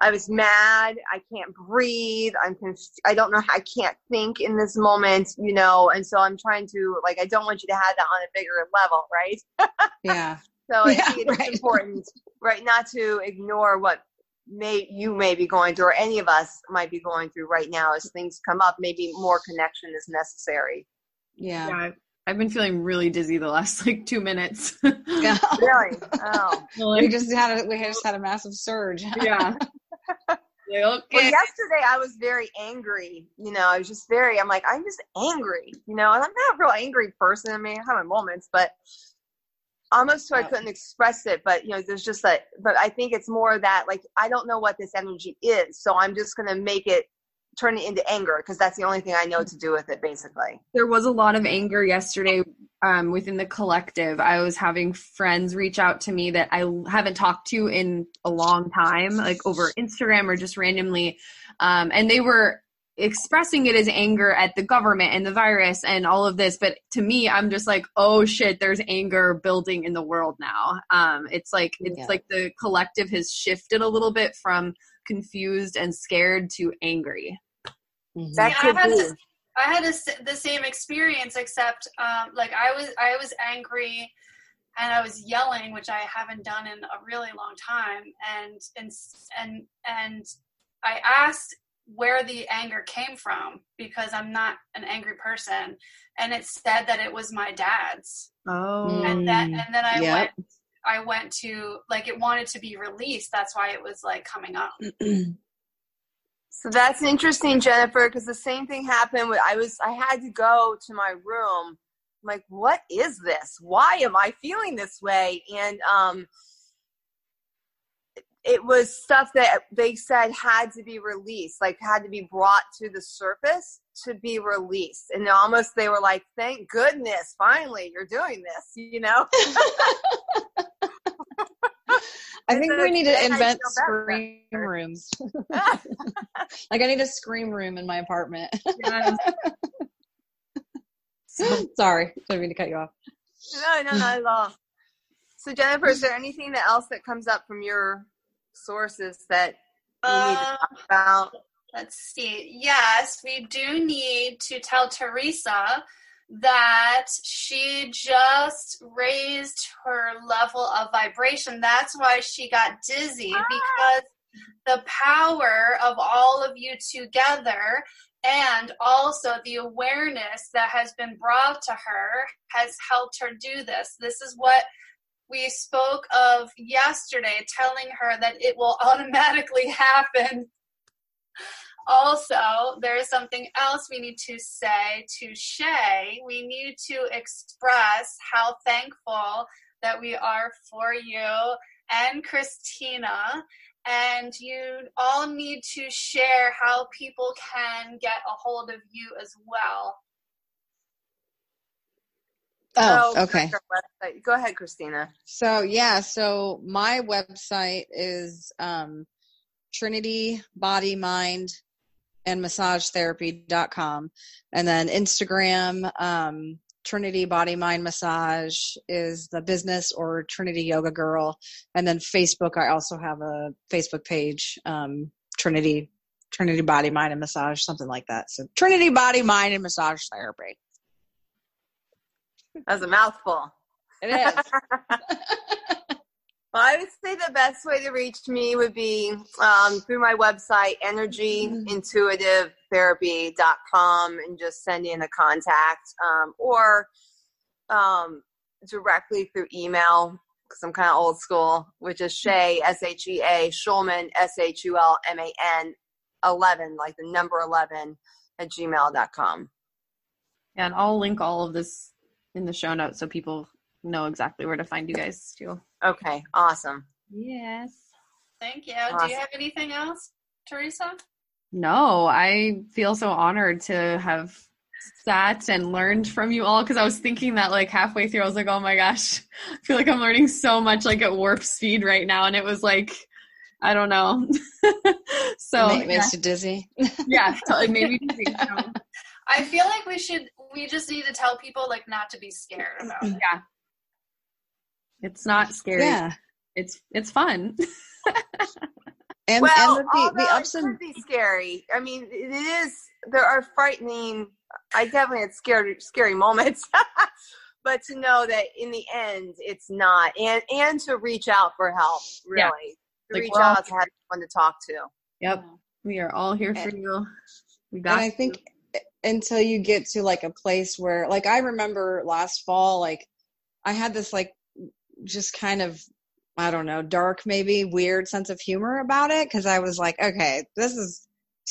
I was mad. I can't breathe. I'm conf- I don't know. I can't think in this moment, you know. And so I'm trying to like. I don't want you to have that on a bigger level, right? <laughs> yeah. So I Yeah, think it's right. important, right, not to ignore what may you may be going through, or any of us might be going through right now as things come up. Maybe more connection is necessary. Yeah. Yeah, I've, I've been feeling really dizzy the last <laughs> like two minutes. Yeah. <laughs> Really? Oh. we just had a we just had a massive surge. yeah. Like, Well, yesterday I was very angry. You know, I was just very. I'm like, I'm just angry. You know, and I'm not a real angry person. I mean, I have my moments, but almost so I couldn't express it. But you know, there's just that. But I think it's more that like I don't know what this energy is, so I'm just gonna make it turn it into anger because that's the only thing I know to do with it, basically. there was a lot of anger yesterday um, within the collective. I was having friends reach out to me that I haven't talked to in a long time, like over Instagram or just randomly. Um, and they were expressing it as anger at the government and the virus and all of this. But to me, I'm just like, oh shit, there's anger building in the world now. Um, it's like, it's Yeah. like the collective has shifted a little bit from confused and scared to angry. Mhm. That could I had be. this- I had a s the same experience, except um, like I was I was angry and I was yelling, which I haven't done in a really long time, and and and and I asked where the anger came from because I'm not an angry person, and it said that it was my dad's, Oh. and that Mm, and then I yep. went I went to like it wanted to be released. That's why it was like coming up. <clears throat> So that's interesting, Jenifer, because the same thing happened. I was I had to go to my room. I'm like, what is this? Why am I feeling this way? And um, it was stuff that they said had to be released, like had to be brought to the surface to be released. And almost they were like, "Thank goodness, finally, you're doing this," you know. <laughs> I think So we need to invent feel better. scream rooms. <laughs> like I need a scream room in my apartment. Yes. <laughs> Sorry, didn't mean to cut you off. No, no, not at all. So, Jenifer, is there anything that else that comes up from your sources that you need to talk about? Uh, let's see. Yes, we do need to tell Teresa that she just raised her level of vibration. That's why she got dizzy ah. because the power of all of you together and also the awareness that has been brought to her has helped her do this. This is what we spoke of yesterday, telling her that it will <laughs> automatically happen also, there is something else we need to say to Shea. We need to express how thankful that we are for you and Christina. And you all need to share how people can get a hold of you as well. Oh, Oh, okay. Go ahead, Christina. So yeah, so my website is um, Trinity Body Mind and Massage Therapy.com. And then Instagram, um, Trinity Body Mind Massage is the business or Trinity Yoga Girl. And then Facebook, I also have a Facebook page, um, Trinity Trinity Body Mind and Massage, something like that. So Trinity Body Mind and Massage Therapy. That was a mouthful. It is. <laughs> Well, I would say the best way to reach me would be um, through my website, energyintuitive.therapy.com, and just send in a contact um, or um, directly through email because I'm kind of old school, which is Shea, S H E A, Shulman, S H U L M A N, 11, like the number 11 at gmail.com. And I'll link all of this in the show notes so people know exactly where to find you guys too. Okay, awesome. Yes. Thank you. Do you have anything else, Teresa? No, I feel so honored to have sat and learned from you all because I was thinking that like halfway through, I was like, oh my gosh, I feel like I'm learning so much like at warp speed right now. And it was like, I don't know. <laughs> so It <laughs> makes you dizzy. yeah, so it made me dizzy. So, I feel like we should we just need to tell people like not to be scared about it. Yeah. It's not scary. Yeah. It's it's fun. <laughs> And, well, and the, the, although the ups it and could be scary. I mean, it is. There are frightening. I definitely had scary, scary moments. <laughs> but to know that in the end, it's not, and and to reach out for help, really, Yeah. to Like, reach out to have someone to talk to. Yep. We are all here for you. We got and I think until you get to like a place where like I remember last fall like I had this like just kind of I don't know dark maybe weird sense of humor about it. Cuz I was like okay this is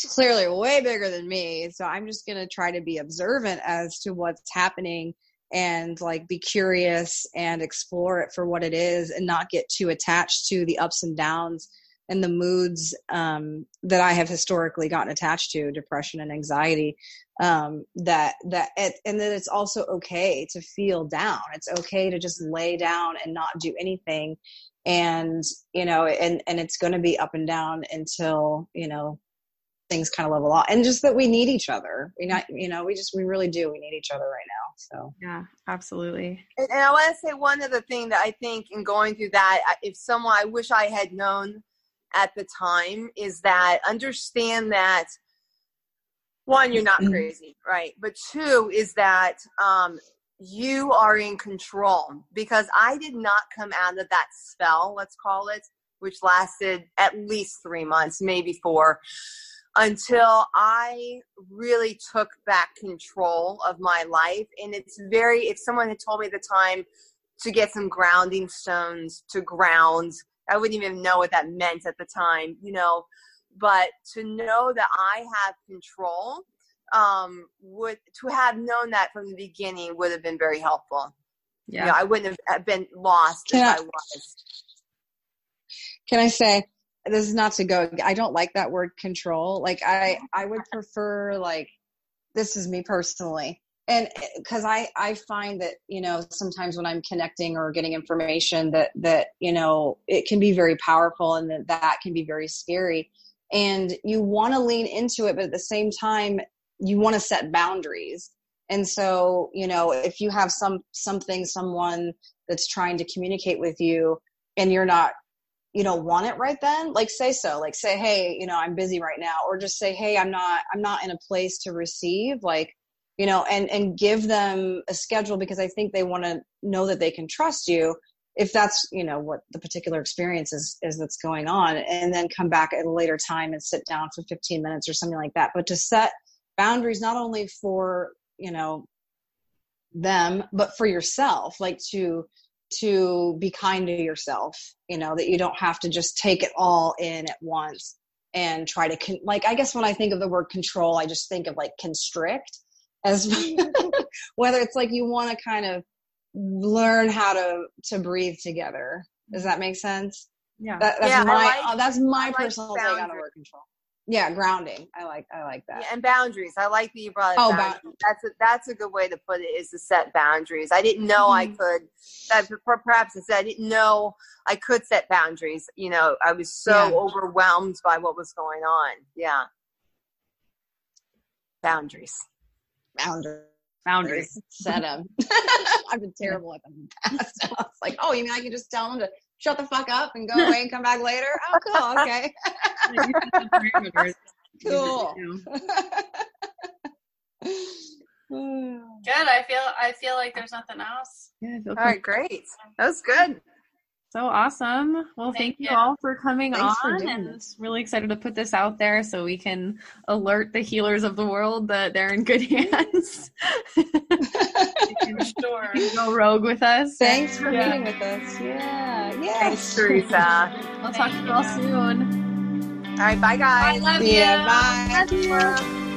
clearly way bigger than me. So I'm just going to try to be observant as to what's happening and like be curious and explore it for what it is and not get too attached to the ups and downs and the moods um, that I have historically gotten attached to, depression and anxiety. Um, that that it, and that it's also okay to feel down. It's okay to just lay down and not do anything, and you know, and and it's going to be up and down until you know things kind of level off. And just that we need each other. We not you know we just we really do. We need each other right now. So Yeah, absolutely. And, and I want to say one other thing that I think in going through that, if someone I wish I had known at the time is that understand that one, you're not Mhm. crazy, right? But two is that um, you are in control because I did not come out of that spell, let's call it, which lasted at least three months, maybe four, until I really took back control of my life. And it's very, if someone had told me at the time to get some grounding stones to ground, I wouldn't even know what that meant at the time, you know. But to know that I have control, um, would to have known that from the beginning would have been very helpful. Yeah. You know, I wouldn't have- been lost Can as I- I was. can I say this is not to go I don't like that word control. Like I I would prefer like this is me personally. And eh, cuz I I find that, you know, sometimes when I'm connecting or getting information that that, you know, it can be very powerful and that that can be very scary. And you want to lean into it but at the same time you want to set boundaries. And so, you know, if you have some something someone that's trying to communicate with you and you're not you know want it right then like say so like say hey you know i'm busy right now or just say hey i'm not i'm not in a place to receive like you know and and give them a schedule because i think they want to know that they can trust you if that's you know what the particular experience is is that's going on and then come back at a later time and sit down for 15 minutes or something like that. But to set boundaries not only for you know them but for yourself like to to be kind to yourself you know that you don't have to just take it all in at once and try to con- like i guess when i think of the word control i just think of like constrict as <laughs> <laughs> whether it's like you want to kind of learn how to to breathe together does that make sense Yeah. that, that's Yeah, my like- oh, that's my like personal take on word control yeah grounding i like i like that Yeah, and boundaries. I like that you brought up Oh, boundaries. bound- that's a that's a good way to put it is to set boundaries. I didn't know I Mhm. could. That perhaps I said I didn't know I could set boundaries. You know, I was so Yeah. overwhelmed by what was going on. Yeah, boundaries. Boundaries Boundaries. set them. I've been terrible at them in the past. <laughs> I was like, oh, you mean I can just tell them to shut the fuck up and go <laughs> away and come back later? Oh, cool. Okay. Yeah, you set the parameters. Cool. <laughs> <sighs> Good. I feel I feel like there's nothing else. Yeah, I feel All right, great. That was good. So awesome. Well, thank, Thank you you. all for coming Thanks on for doing and this. really excited to put this out there so we can alert the healers of the world that they're in good <laughs> hands. <laughs> You Sure. go rogue with us. Thanks for Yeah. meeting with us. Yeah. Thanks, Teresa. I'll talk to you all soon. All right, bye, guys. I love Yeah, you. bye. Love you.